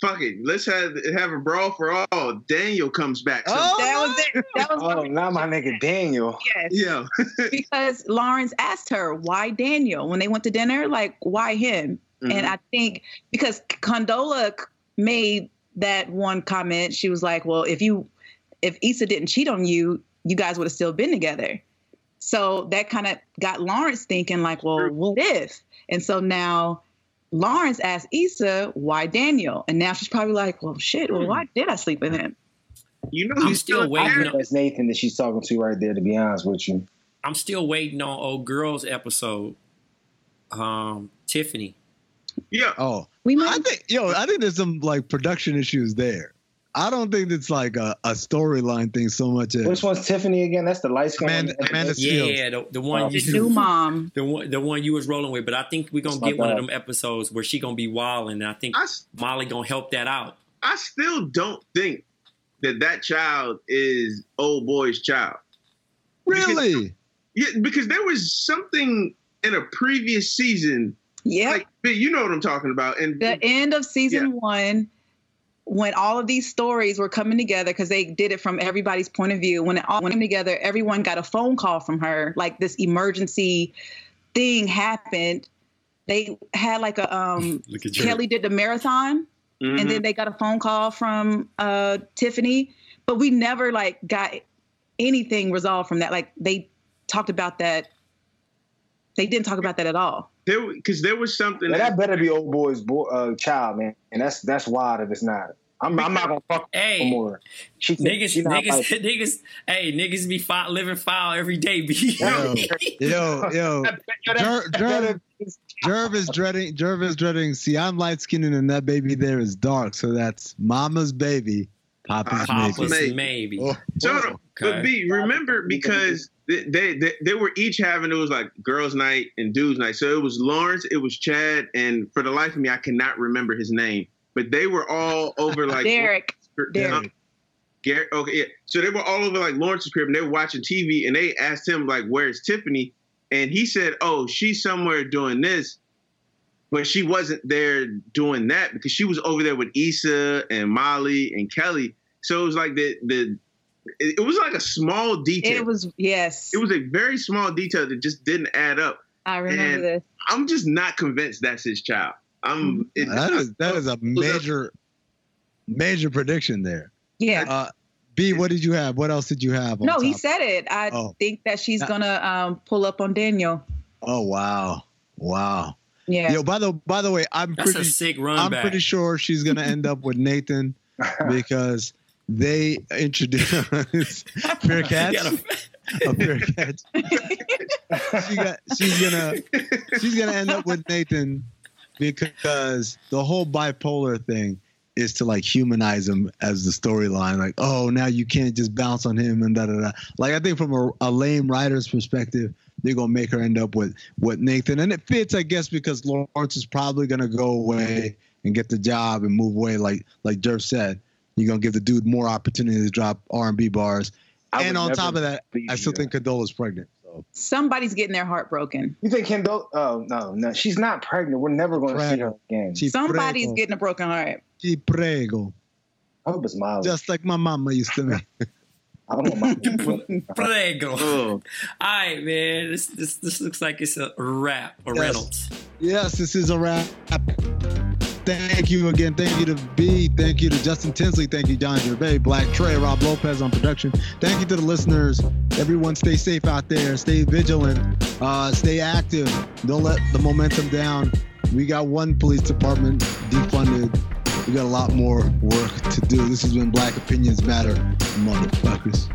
Fuck it, let's have have a brawl for all. Daniel comes back. Oh, That was it. That was Oh, not my nigga Daniel. yes. yeah, [laughs] because Lawrence asked her why Daniel when they went to dinner, like why him? Mm-hmm. And I think because Condola made that one comment, she was like, "Well, if you, if Issa didn't cheat on you, you guys would have still been together." So that kind of got Lawrence thinking, like, "Well, what if?" And so now Lawrence asked Issa why Daniel, and now she's probably like, "Well, shit. Well, why did I sleep with him?" you know I'm still still waiting on- That's Nathan that she's talking to right there. To be honest with you, I'm still waiting on old girls episode. Um, Tiffany. Yeah, oh, We I think yo, I think there's some like production issues there. I don't think it's like a, a storyline thing so much as which one's Tiffany again? That's the light skin. Amanda- one? Amanda Yeah, yeah, the, the one Oh. you The [laughs] new mom. the one the one you was rolling with, but I think we're gonna It's get one of them episodes where she gonna be wild, and I think I, s- Molly gonna help that out. I still don't think that that child is old boy's child. really. Yeah, because there was something in a previous season, Yeah. like you know what I'm talking about, and the end of season Yeah. one when all of these stories were coming together because they did it from everybody's point of view. When it all came together everyone got a phone call from her like this emergency thing happened. They had like a um [laughs] kelly did the marathon Mhm. and then they got a phone call from uh tiffany. But we never like got anything resolved from that. Like they talked about that. They didn't talk about that at all there because there was something Yeah, that, that better be old boy's boy, uh, child, man. And that's that's wild if it's not. I'm, I'm not gonna fuck Hey, no more. She Niggas, she niggas, like- [laughs] niggas. Hey, niggas be foul, living foul every day. B. Yo, yo, yo. [laughs] Jer- Jer- Jervis dreading Jervis dreading. See, I'm light skinned and that baby there is dark. So that's mama's baby, papa's Papa's baby. maybe. Oh, So, no, but Okay. B, remember because they, they they were each having it was like girls' night and dudes' night. So it was Lawrence, it was Chad, and for the life of me, I cannot remember his name. But they were all over like [laughs] Derek. Derek. Garrett. Okay, yeah. So they were all over like Lawrence's crib, and they were watching TV, and they asked him like, "Where's Tiffany?" And he said, "Oh, she's somewhere doing this." But she wasn't there doing that because she was over there with Issa and Molly and Kelly. So it was like the the it, it was like a small detail. It was yes. it was a very small detail that just didn't add up. I remember and- this. I'm just not convinced that's his child. I'm it, That is that is a major, major prediction there. Yeah. Uh, B, what did you have? What else did you have? on no, he said it. I Oh. think that she's gonna um, pull up on Daniel. Oh wow, wow. Yeah. Yo, by the by the way, I'm That's pretty a sick run I'm back. pretty sure she's gonna end up with Nathan [laughs] because they introduced [laughs] Fair Cats. A Fair Cats. she got, she's gonna she's gonna end up with Nathan because the whole bipolar thing is to like humanize him as the storyline. Like, oh, now you can't just bounce on him and da da da. Like, I think from a, a lame writer's perspective, they're gonna make her end up with with Nathan, and it fits, I guess, because Lawrence is probably gonna go away and get the job and move away. Like like Jerv said, you're gonna give the dude more opportunity to drop R and B bars. I and on top of that, I still you. think Condola's pregnant. So Somebody's getting their heart broken. You think Kendall? Oh no, no, she's not pregnant. We're never going to see her again. Chi Somebody's prego, getting a broken heart. chi prego. I hope it's Molly. Just like my mama used to me. I don't want my. [laughs] Prego. All right, man. This this this looks like it's a wrap. A Yes. Reynolds. Yes, this is a wrap. Thank you again. Thank you to B. Thank you to Justin Tinsley. Thank you, John Gervais, Black Trey, Rob Lopez on production. Thank you to the listeners. Everyone stay safe out there. Stay vigilant. Uh, stay active. Don't let the momentum down. We got one police department defunded. We got a lot more work to do. This has been Black Opinions Matter, motherfuckers.